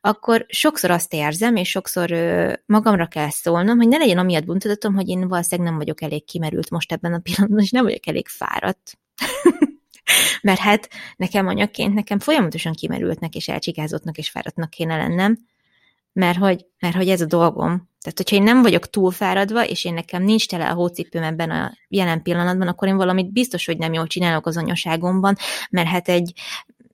akkor sokszor azt érzem, és sokszor ö, magamra kell szólnom, hogy ne legyen amiatt buntadatom, hogy én valószínűleg nem vagyok elég kimerült most ebben a pillanatban, és nem vagyok elég fáradt. mert hát nekem anyaként, nekem folyamatosan kimerültnek, és elcsigázottnak, és fáradtnak kéne lennem, mert hogy, mert hogy ez a dolgom. Tehát, hogyha én nem vagyok túlfáradva, és én nekem nincs tele a hócipőm ebben a jelen pillanatban, akkor én valamit biztos, hogy nem jól csinálok az anyaságomban, mert hát egy,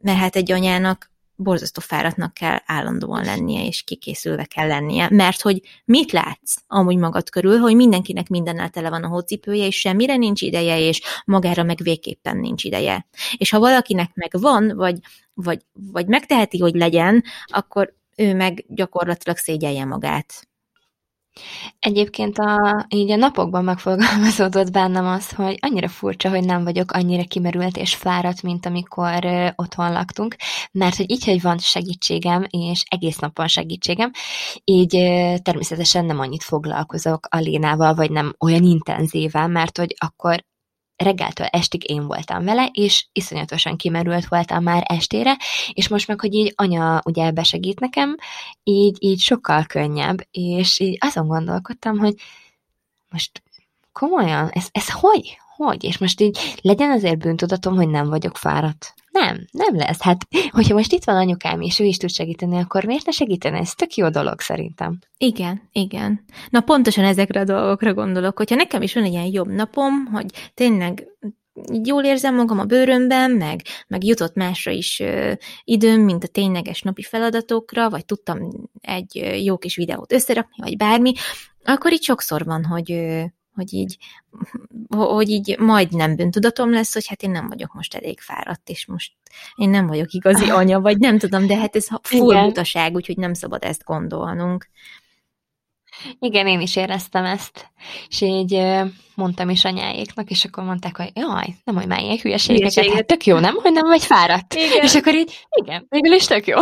mert hát egy anyának borzasztó fáradtnak kell állandóan lennie, és kikészülve kell lennie, mert hogy mit látsz amúgy magad körül, hogy mindenkinek mindennel tele van a hócipője, és semmire nincs ideje, és magára meg végképpen nincs ideje. És ha valakinek meg van, vagy, vagy, vagy megteheti, hogy legyen, akkor ő meg gyakorlatilag szégyelje magát. Egyébként a, így a napokban megfogalmazódott bennem az, hogy annyira furcsa, hogy nem vagyok annyira kimerült és fáradt, mint amikor otthon laktunk, mert hogy így, hogy van segítségem, és egész nap van segítségem, így természetesen nem annyit foglalkozok a Lénával, vagy nem olyan intenzíven, mert hogy akkor reggeltől estig én voltam vele, és iszonyatosan kimerült voltam már estére, és most meg, hogy így anya ugye besegít nekem, így, így sokkal könnyebb, és így azon gondolkodtam, hogy most komolyan, ez, ez hogy? Hogy? És most így legyen azért bűntudatom, hogy nem vagyok fáradt. Nem, nem lesz. Hát, hogyha most itt van anyukám, és ő is tud segíteni, akkor miért ne segíteni? Ez tök jó dolog szerintem. Igen, igen. Na pontosan ezekre a dolgokra gondolok, hogyha nekem is van egy ilyen jobb napom, hogy tényleg jól érzem magam a bőrömben, meg, meg jutott másra is ö, időm, mint a tényleges napi feladatokra, vagy tudtam egy ö, jó kis videót összerakni, vagy bármi, akkor itt sokszor van, hogy, ö, hogy így, hogy így majdnem bűntudatom lesz, hogy hát én nem vagyok most elég fáradt, és most én nem vagyok igazi anya, vagy nem tudom, de hát ez full butaság, úgyhogy nem szabad ezt gondolnunk. Igen, én is éreztem ezt, és így mondtam is anyáéknak, és akkor mondták, hogy jaj, nem hogy már ilyen hülyeségeket, hát tök jó, nem, hogy nem vagy fáradt. Igen. És akkor így, igen, végül is tök jó.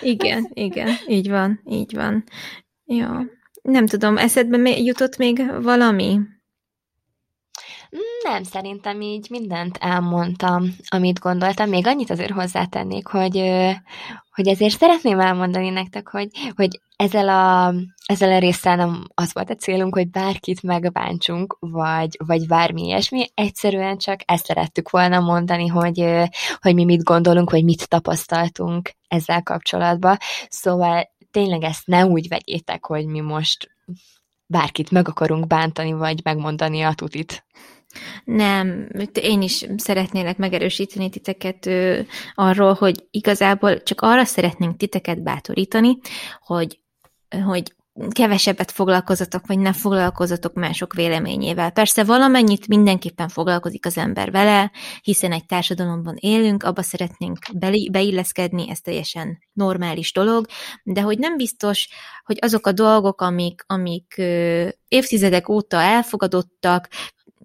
Igen, igen, így van, így van. Jó. Nem tudom, eszedbe jutott még valami? Nem, szerintem így mindent elmondtam, amit gondoltam. Még annyit azért hozzátennék, hogy, hogy ezért szeretném elmondani nektek, hogy, hogy ezzel a, ezzel a résszel nem az volt a célunk, hogy bárkit megbántsunk, vagy, vagy bármi ilyesmi, egyszerűen csak ezt szerettük volna mondani, hogy, hogy mi mit gondolunk, vagy mit tapasztaltunk ezzel kapcsolatban. Szóval tényleg ezt ne úgy vegyétek, hogy mi most bárkit meg akarunk bántani, vagy megmondani a tutit. Nem, én is szeretnélek megerősíteni titeket ö, arról, hogy igazából csak arra szeretnénk titeket bátorítani, hogy, hogy kevesebbet foglalkozatok, vagy ne foglalkozatok mások véleményével. Persze valamennyit mindenképpen foglalkozik az ember vele, hiszen egy társadalomban élünk, abba szeretnénk beilleszkedni, ez teljesen normális dolog, de hogy nem biztos, hogy azok a dolgok, amik, amik évtizedek óta elfogadottak,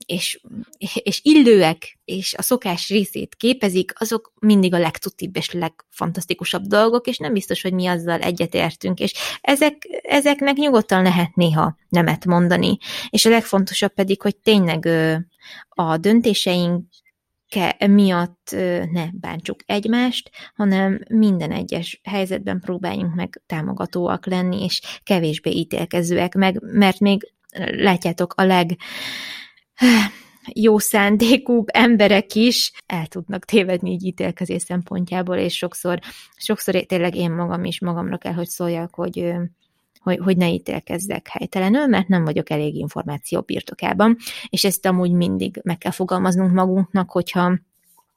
és, és illőek, és a szokás részét képezik, azok mindig a legtutibb és legfantasztikusabb dolgok, és nem biztos, hogy mi azzal egyetértünk, és ezek, ezeknek nyugodtan lehet néha nemet mondani. És a legfontosabb pedig, hogy tényleg a döntéseink miatt ne bántsuk egymást, hanem minden egyes helyzetben próbáljunk meg támogatóak lenni, és kevésbé ítélkezőek meg, mert még látjátok, a leg jó szándékú emberek is el tudnak tévedni így ítélkezés szempontjából, és sokszor, sokszor tényleg én magam is magamra kell, hogy szóljak, hogy, hogy, hogy ne ítélkezzek helytelenül, mert nem vagyok elég információ birtokában, és ezt amúgy mindig meg kell fogalmaznunk magunknak, hogyha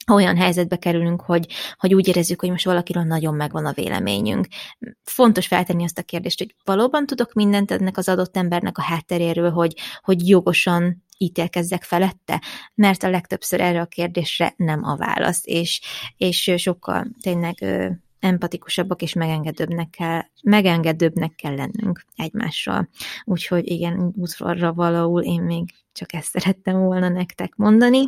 olyan helyzetbe kerülünk, hogy, hogy úgy érezzük, hogy most valakiről nagyon megvan a véleményünk. Fontos feltenni azt a kérdést, hogy valóban tudok mindent ennek az adott embernek a hátteréről, hogy, hogy jogosan ítélkezzek felette, mert a legtöbbször erre a kérdésre nem a válasz, és, és sokkal tényleg empatikusabbak és megengedőbbnek kell, megengedőbbnek kell lennünk egymással. Úgyhogy igen, útra valahol én még csak ezt szerettem volna nektek mondani.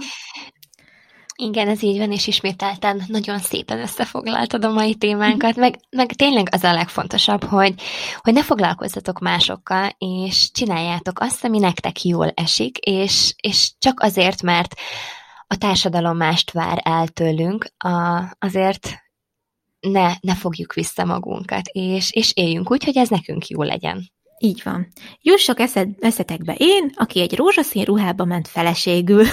Igen, ez így van, és ismételten nagyon szépen összefoglaltad a mai témánkat, meg, meg tényleg az a legfontosabb, hogy, hogy ne foglalkozzatok másokkal, és csináljátok azt, ami nektek jól esik, és, és csak azért, mert a társadalom mást vár el tőlünk, a, azért ne, ne fogjuk vissza magunkat, és, és éljünk úgy, hogy ez nekünk jó legyen. Így van. Jussak eszed, eszetekbe én, aki egy rózsaszín ruhába ment feleségül.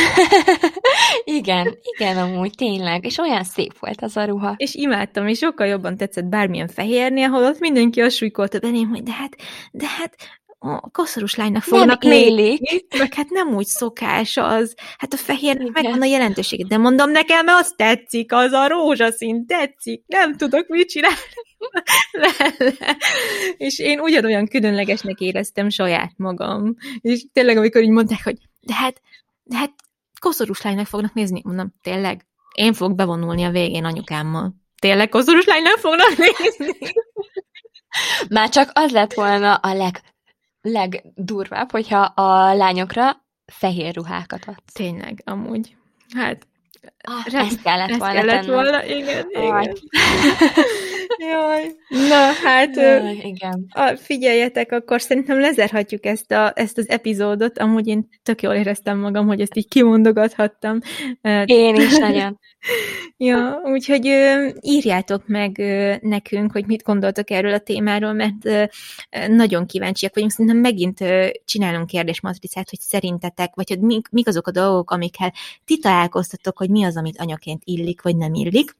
igen, igen, amúgy tényleg, és olyan szép volt az a ruha. És imádtam, és sokkal jobban tetszett bármilyen fehérnél, holott mindenki azt súlykolta beném, hogy de hát, de hát a koszorús lánynak fognak nézni, meg hát nem úgy szokás az. Hát a fehér megvan a jelentősége, de mondom nekem, mert azt tetszik, az a rózsaszín tetszik, nem tudok mit csinálni. és én ugyanolyan különlegesnek éreztem saját magam. És tényleg, amikor így mondták, hogy de hát de hát koszorús lánynak fognak nézni. Mondom, tényleg? Én fogok bevonulni a végén anyukámmal. Tényleg koszorús lánynak fognak nézni? Már csak az lett volna a leg, legdurvább, hogyha a lányokra fehér ruhákat adsz. Tényleg, amúgy. Hát, ah, ezt kellett ezt volna kellett tennem. volna, igen, igen. Jaj. Na, hát Jaj, igen. A, figyeljetek, akkor szerintem lezerhatjuk ezt, a, ezt az epizódot. Amúgy én tök jól éreztem magam, hogy ezt így kimondogathattam. Én is nagyon. ja, úgyhogy írjátok meg nekünk, hogy mit gondoltok erről a témáról, mert nagyon kíváncsiak vagyunk. Szerintem megint csinálunk kérdésmatricát, hogy szerintetek, vagy hogy mik, mik azok a dolgok, amikkel ti találkoztatok, hogy mi az, amit anyaként illik, vagy nem illik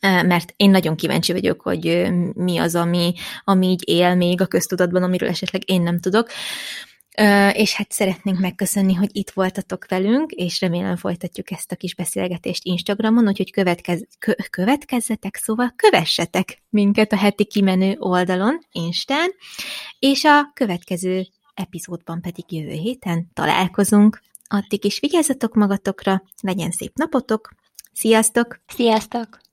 mert én nagyon kíváncsi vagyok, hogy mi az, ami, ami így él még a köztudatban, amiről esetleg én nem tudok. És hát szeretnénk megköszönni, hogy itt voltatok velünk, és remélem folytatjuk ezt a kis beszélgetést Instagramon, úgyhogy következ, kö, következzetek, szóval kövessetek minket a heti kimenő oldalon, Instán, és a következő epizódban pedig jövő héten találkozunk. Addig is vigyázzatok magatokra, legyen szép napotok, sziasztok! Sziasztok!